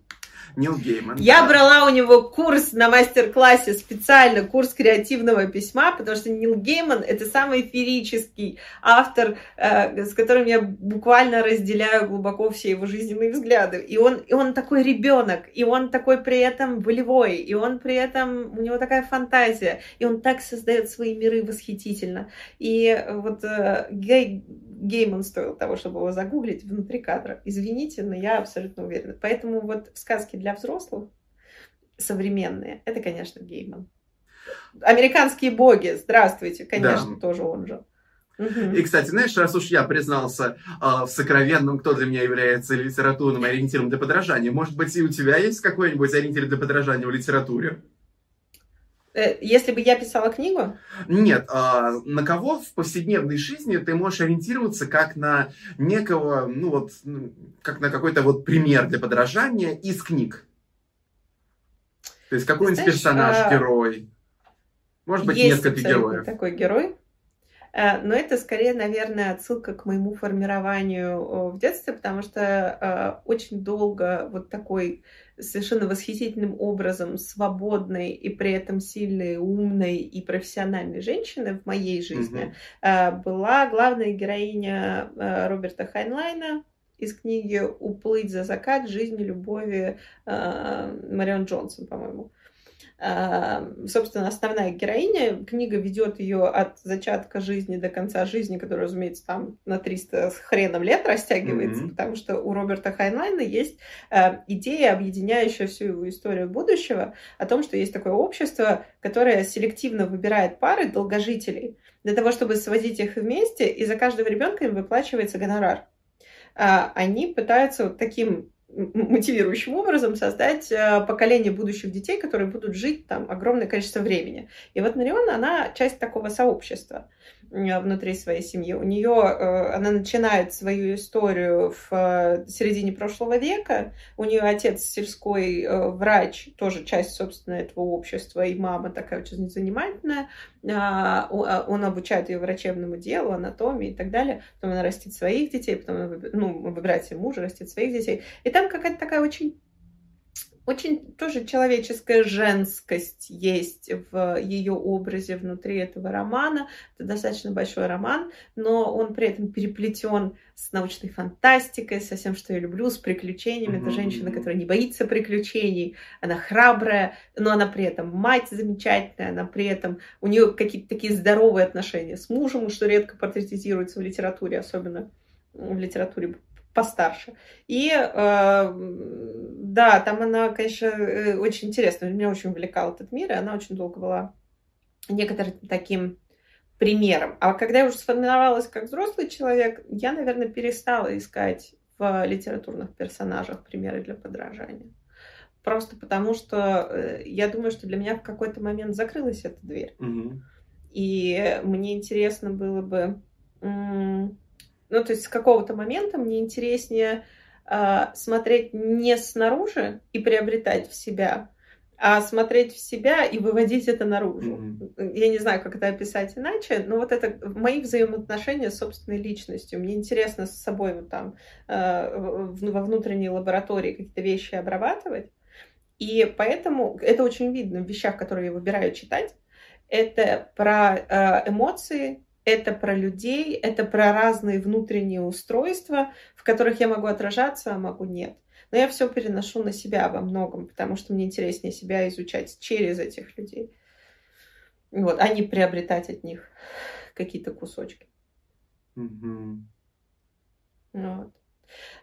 S1: Нил Гейман.
S2: Я да. брала у него курс на мастер-классе, специально курс креативного письма, потому что Нил Гейман — это самый ферический автор, э, с которым я буквально разделяю глубоко все его жизненные взгляды. И он, и он такой ребенок, и он такой при этом волевой, и он при этом, у него такая фантазия, и он так создает свои миры восхитительно. И вот э, Гей, Гейман стоил того, чтобы его загуглить внутри кадра. Извините, но я абсолютно уверена. Поэтому вот сказки для взрослых современные, это, конечно, Гейман. Американские боги, здравствуйте, конечно, да. тоже он же.
S1: И, кстати, знаешь, раз уж я признался э, в сокровенном, кто для меня является литературным ориентиром для подражания, может быть, и у тебя есть какой-нибудь ориентир для подражания в литературе?
S2: Э, если бы я писала книгу?
S1: Нет, а на кого в повседневной жизни ты можешь ориентироваться как на некого, ну вот, ну, как на какой-то вот пример для подражания из книг? То есть какой-нибудь персонаж, а... герой? Может быть,
S2: есть
S1: несколько героев.
S2: такой герой. Э, но это скорее, наверное, отсылка к моему формированию в детстве, потому что э, очень долго вот такой совершенно восхитительным образом свободной и при этом сильной, умной и профессиональной женщины в моей жизни mm-hmm. была главная героиня Роберта Хайнлайна из книги «Уплыть за закат. Жизнь и любови» Марион Джонсон, по-моему. Эм, собственно, основная героиня. Книга ведет ее от зачатка жизни до конца жизни, которая, разумеется, там на 300 с хреном лет растягивается, mm-hmm. потому что у Роберта Хайнлайна есть э, идея, объединяющая всю его историю будущего, о том, что есть такое общество, которое селективно выбирает пары долгожителей для того, чтобы сводить их вместе, и за каждого ребенка им выплачивается гонорар. Э, они пытаются вот таким мотивирующим образом создать э, поколение будущих детей, которые будут жить там огромное количество времени. И вот Марион, она часть такого сообщества. Э, внутри своей семьи. У нее э, она начинает свою историю в э, середине прошлого века. У нее отец сельской врач, тоже часть, собственно, этого общества, и мама такая очень занимательная. А, а, он обучает ее врачебному делу, анатомии и так далее. Потом она растит своих детей, потом ну, выбирает себе мужа, растит своих детей. И там какая-то такая очень очень тоже человеческая женскость есть в ее образе внутри этого романа. Это достаточно большой роман, но он при этом переплетен с научной фантастикой, со всем, что я люблю, с приключениями. Mm-hmm. Это женщина, которая не боится приключений, она храбрая, но она при этом мать замечательная, она при этом у нее какие-то такие здоровые отношения с мужем, что редко портретизируется в литературе, особенно в литературе постарше. И э, да, там она, конечно, э, очень интересная. Меня очень увлекал этот мир, и она очень долго была некоторым таким примером. А когда я уже сформировалась как взрослый человек, я, наверное, перестала искать в литературных персонажах примеры для подражания. Просто потому что э, я думаю, что для меня в какой-то момент закрылась эта дверь.
S1: Угу.
S2: И мне интересно было бы ну, то есть с какого-то момента мне интереснее э, смотреть не снаружи и приобретать в себя, а смотреть в себя и выводить это наружу. Mm-hmm. Я не знаю, как это описать иначе, но вот это мои взаимоотношения с собственной личностью. Мне интересно с собой вот там э, во внутренней лаборатории какие-то вещи обрабатывать. И поэтому это очень видно в вещах, которые я выбираю читать. Это про э, эмоции, это про людей, это про разные внутренние устройства, в которых я могу отражаться, а могу нет. Но я все переношу на себя во многом, потому что мне интереснее себя изучать через этих людей. Вот, а не приобретать от них какие-то кусочки.
S1: Mm-hmm.
S2: Вот.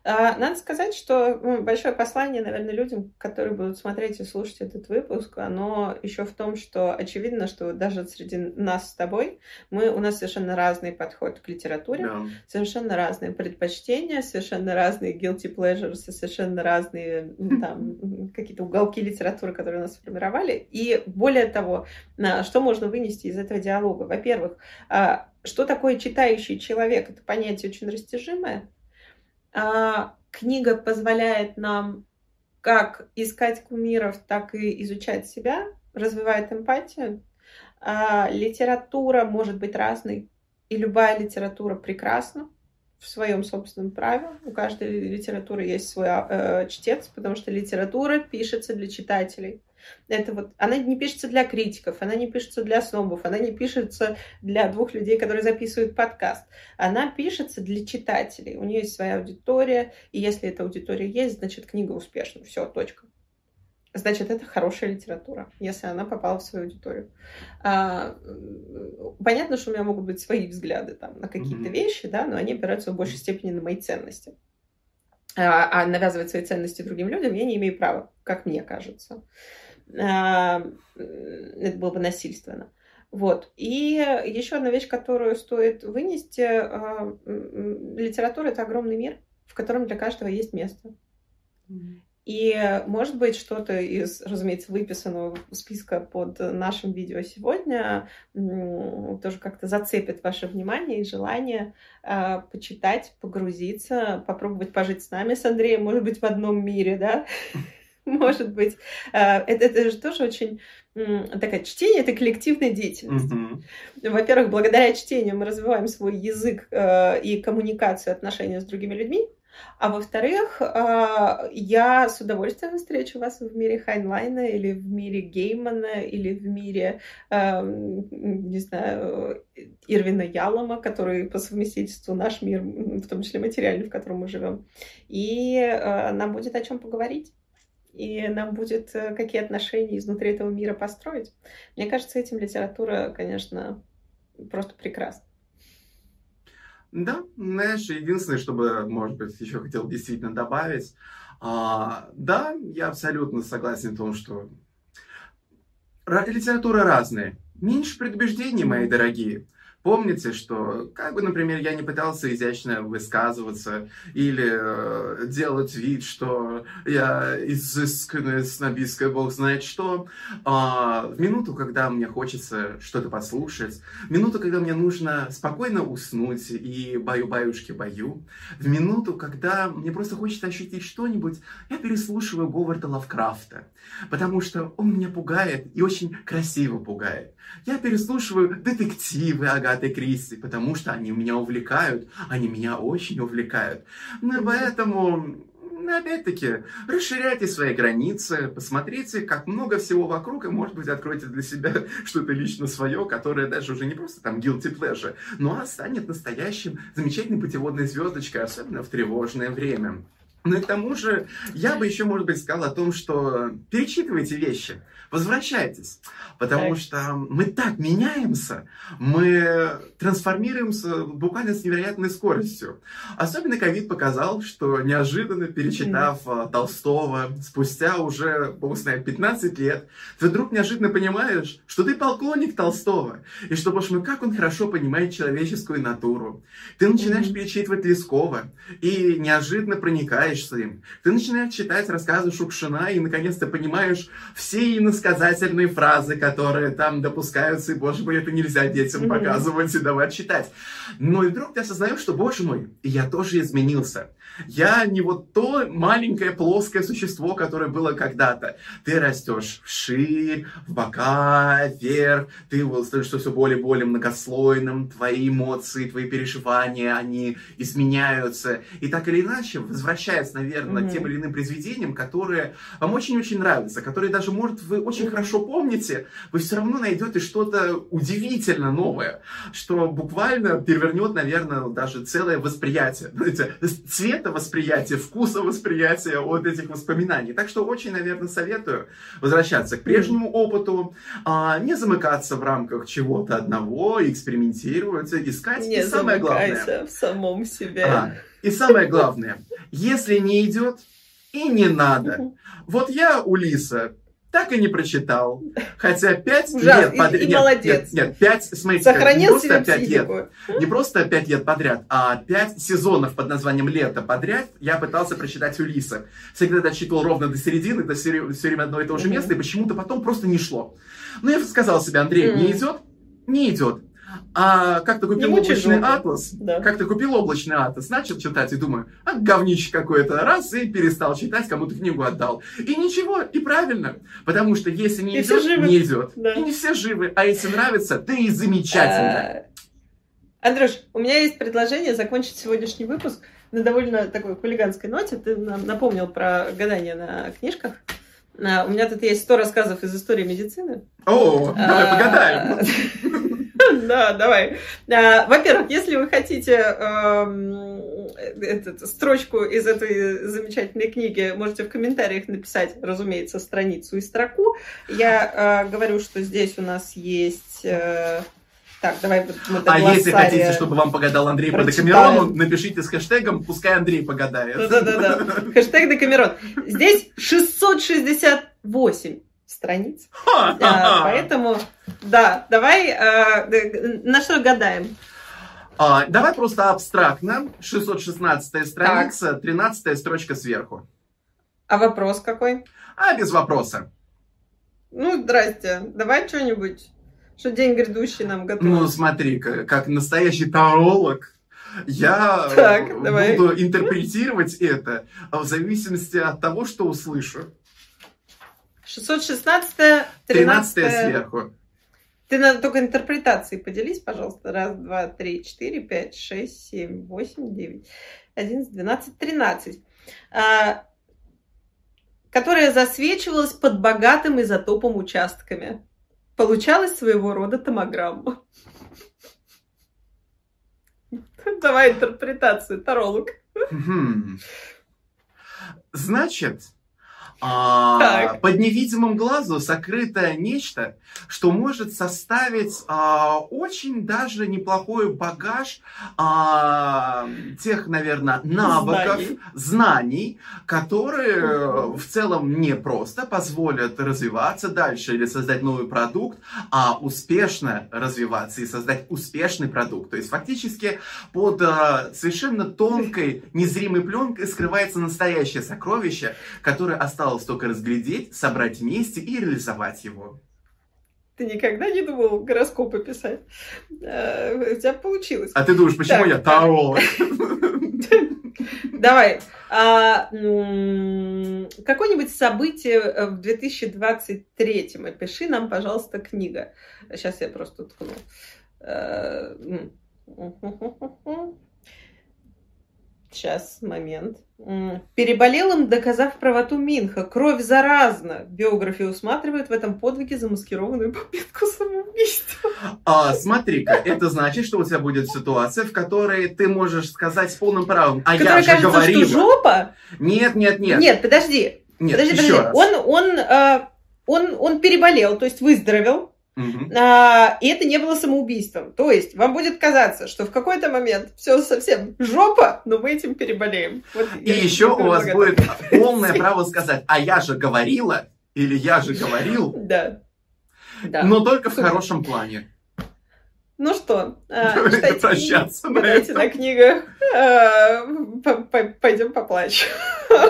S2: А, надо сказать, что ну, большое послание, наверное, людям, которые будут смотреть и слушать этот выпуск, оно еще в том, что очевидно, что даже среди нас с тобой мы, у нас совершенно разный подход к литературе,
S1: yeah.
S2: совершенно разные предпочтения, совершенно разные guilty pleasures, совершенно разные там [laughs] какие-то уголки литературы, которые нас сформировали. И более того, что можно вынести из этого диалога? Во-первых, а, что такое читающий человек? Это понятие очень растяжимое. А, книга позволяет нам как искать кумиров, так и изучать себя, развивает эмпатию. А, литература может быть разной, и любая литература прекрасна. В своем собственном праве. У каждой литературы есть свой э, чтец, потому что литература пишется для читателей. Это вот, она не пишется для критиков, она не пишется для снобов, она не пишется для двух людей, которые записывают подкаст. Она пишется для читателей. У нее есть своя аудитория, и если эта аудитория есть, значит, книга успешна. Все, точка. Значит, это хорошая литература, если она попала в свою аудиторию. А, понятно, что у меня могут быть свои взгляды там, на какие-то mm-hmm. вещи, да, но они опираются в большей степени на мои ценности. А, а навязывать свои ценности другим людям я не имею права, как мне кажется. А, это было бы насильственно. Вот. И еще одна вещь, которую стоит вынести. А, литература — это огромный мир, в котором для каждого есть место. И, может быть, что-то из, разумеется, выписанного списка под нашим видео сегодня тоже как-то зацепит ваше внимание и желание э, почитать, погрузиться, попробовать пожить с нами, с Андреем, может быть, в одном мире, да? [laughs] может быть. А, это, это же тоже очень такая чтение это коллективная деятельность. Mm-hmm. Во-первых, благодаря чтению мы развиваем свой язык э, и коммуникацию, отношения с другими людьми. А во-вторых, а, я с удовольствием встречу вас в мире Хайнлайна или в мире Геймана или в мире, не знаю, Ирвина Ялома, который по совместительству наш мир, в том числе материальный, в котором мы живем. И а, нам будет о чем поговорить и нам будет э, какие отношения изнутри этого мира построить. Мне кажется, этим литература, конечно, просто прекрасна.
S1: Да, знаешь, единственное, что бы, может быть, еще хотел действительно добавить, а, да, я абсолютно согласен в том, что литература разная. Меньше предубеждений, мои дорогие. Помните, что, как бы, например, я не пытался изящно высказываться или э, делать вид, что я изысканная, снобистская, бог знает что, а, в минуту, когда мне хочется что-то послушать, в минуту, когда мне нужно спокойно уснуть и баю-баюшки-баю, в минуту, когда мне просто хочется ощутить что-нибудь, я переслушиваю Говарда Лавкрафта, потому что он меня пугает и очень красиво пугает. Я переслушиваю детективы Агаты Кристи, потому что они меня увлекают, они меня очень увлекают. Ну поэтому опять-таки, расширяйте свои границы, посмотрите, как много всего вокруг, и, может быть, откройте для себя [laughs] что-то лично свое, которое даже уже не просто там guilty pleasure, но станет настоящим замечательной путеводной звездочкой, особенно в тревожное время. Ну и к тому же, я бы еще, может быть, сказал о том, что перечитывайте вещи, возвращайтесь, потому так. что мы так меняемся, мы трансформируемся буквально с невероятной скоростью. Особенно ковид показал, что неожиданно, перечитав mm. Толстого, спустя уже, бог знает, 15 лет, ты вдруг неожиданно понимаешь, что ты полковник Толстого, и что, боже мой, как он хорошо понимает человеческую натуру. Ты начинаешь mm. перечитывать Лескова, и неожиданно проникаешь увлекаешься им. Ты начинаешь читать рассказы Шукшина и наконец-то понимаешь все иносказательные фразы, которые там допускаются, и, боже мой, это нельзя детям показывать и давать читать. Но и вдруг ты осознаешь, что, боже мой, я тоже изменился. Я не вот то маленькое плоское существо, которое было когда-то. Ты растешь вширь, в бока, вверх, ты становишься все более и более многослойным, твои эмоции, твои переживания, они изменяются. И так или иначе, возвращаясь, наверное, mm-hmm. к тем или иным произведениям, которые вам очень-очень нравятся, которые даже, может, вы очень хорошо помните, вы все равно найдете что-то удивительно новое, что буквально перевернет, наверное, даже целое восприятие. Цвет цвета восприятия, вкуса восприятия от этих воспоминаний. Так что очень, наверное, советую возвращаться к прежнему опыту, а, не замыкаться в рамках чего-то одного, экспериментировать, искать.
S2: Не и самое главное, в самом себе. А,
S1: и самое главное, если не идет, и не надо. Вот я, Улиса, так и не прочитал. Хотя пять лет
S2: подряд. И, и нет, молодец.
S1: Нет, нет, пять, смотрите,
S2: Сохранил
S1: не просто пять лет. Не просто пять лет подряд, а пять сезонов под названием «Лето» подряд я пытался прочитать Улиса. Всегда дочитывал ровно до середины, до все время одно и то же место, и почему-то потом просто не шло. Но я сказал себе, Андрей, не идет? Не идет. А как ты купил облачный атлас, да. как ты купил облачный атлас, начал читать и думаю, а говнище какое-то, раз, и перестал читать, кому-то книгу отдал. И ничего, и правильно, потому что если не и идет, не идет. Да. И не все живы, а если нравится, ты и замечательно. А,
S2: Андрюш, у меня есть предложение закончить сегодняшний выпуск на довольно такой хулиганской ноте. Ты нам напомнил про гадание на книжках. А, у меня тут есть 100 рассказов из истории медицины.
S1: О, давай а, погадаем. [laughs] [laughs]
S2: Да, давай. А, во-первых, если вы хотите эм, строчку из этой замечательной книги, можете в комментариях написать, разумеется, страницу и строку. Я э, говорю, что здесь у нас есть э, так, давай
S1: мы А если хотите, чтобы вам погадал Андрей по Декамерону, напишите с хэштегом «Пускай Андрей погадает».
S2: Да-да-да. [laughs] Хэштег Декамерон. Здесь 668 страниц. А, поэтому, да, давай, а, на что гадаем?
S1: А, давай просто абстрактно. 616 страница, 13 строчка сверху.
S2: А вопрос какой?
S1: А, без вопроса.
S2: Ну, здрасте. Давай что-нибудь что день грядущий нам готов.
S1: Ну, смотри, как, как настоящий таролог, я так, давай. буду интерпретировать это в зависимости от того, что услышу.
S2: 616 13,
S1: 13 сверху.
S2: Ты на только интерпретации поделись, пожалуйста. Раз, два, три, четыре, пять, шесть, семь, восемь, девять, одиннадцать, двенадцать, тринадцать. А, которая засвечивалась под богатым изотопом участками. Получалась своего рода томограмма. [laughs] Давай интерпретацию, таролог.
S1: Значит, а, под невидимым глазу сокрыто нечто, что может составить а, очень даже неплохой багаж а, тех, наверное, навыков, знаний. знаний, которые угу. в целом не просто позволят развиваться дальше или создать новый продукт, а успешно развиваться и создать успешный продукт. То есть фактически под а, совершенно тонкой, незримой пленкой скрывается настоящее сокровище, которое осталось осталось только разглядеть, собрать вместе и реализовать его.
S2: Ты никогда не думал гороскопы писать? А, у тебя получилось.
S1: А ты думаешь, почему так, я таролог? [laughs]
S2: Давай. А, какое-нибудь событие в 2023-м. Опиши нам, пожалуйста, книга. Сейчас я просто ткну. А, Сейчас, момент. Переболел им, доказав правоту Минха. Кровь заразна. Биография усматривает в этом подвиге замаскированную попытку самоубийства.
S1: А, смотри-ка, это значит, что у тебя будет ситуация, в которой ты можешь сказать с полным правом, а я же кажется, говорила.
S2: что жопа?
S1: Нет, нет, нет.
S2: Нет, подожди. Нет, подожди, подожди. Раз. Он, он, э, он, он переболел, то есть выздоровел. Угу. А, и это не было самоубийством. То есть вам будет казаться, что в какой-то момент все совсем жопа, но мы этим переболеем.
S1: Вот и еще у вас будет полное право сказать, а я же говорила, или я же говорил.
S2: Да.
S1: да. Но только в хорошем плане.
S2: Ну что, а, читайте, Прощаться гадайте на, на книгах. А, пойдем поплачем.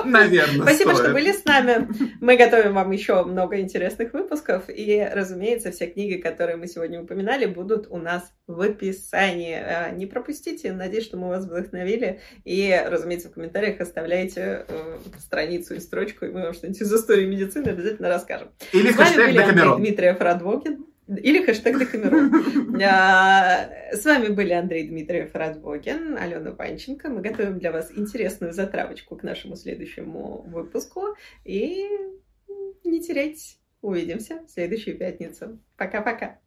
S1: Наверное,
S2: Спасибо, стоит. что были с нами. Мы готовим вам еще много интересных выпусков. И, разумеется, все книги, которые мы сегодня упоминали, будут у нас в описании. А, не пропустите. Надеюсь, что мы вас вдохновили. И, разумеется, в комментариях оставляйте э, страницу и строчку, и мы вам что-нибудь из истории медицины обязательно расскажем.
S1: Или
S2: с вами были Андрей Дмитриев Радвокин. Или хэштег Декамерон. [laughs] А, с вами были Андрей Дмитриев, Радбогин, Алена Панченко. Мы готовим для вас интересную затравочку к нашему следующему выпуску. И не теряйтесь. Увидимся в следующую пятницу. Пока-пока.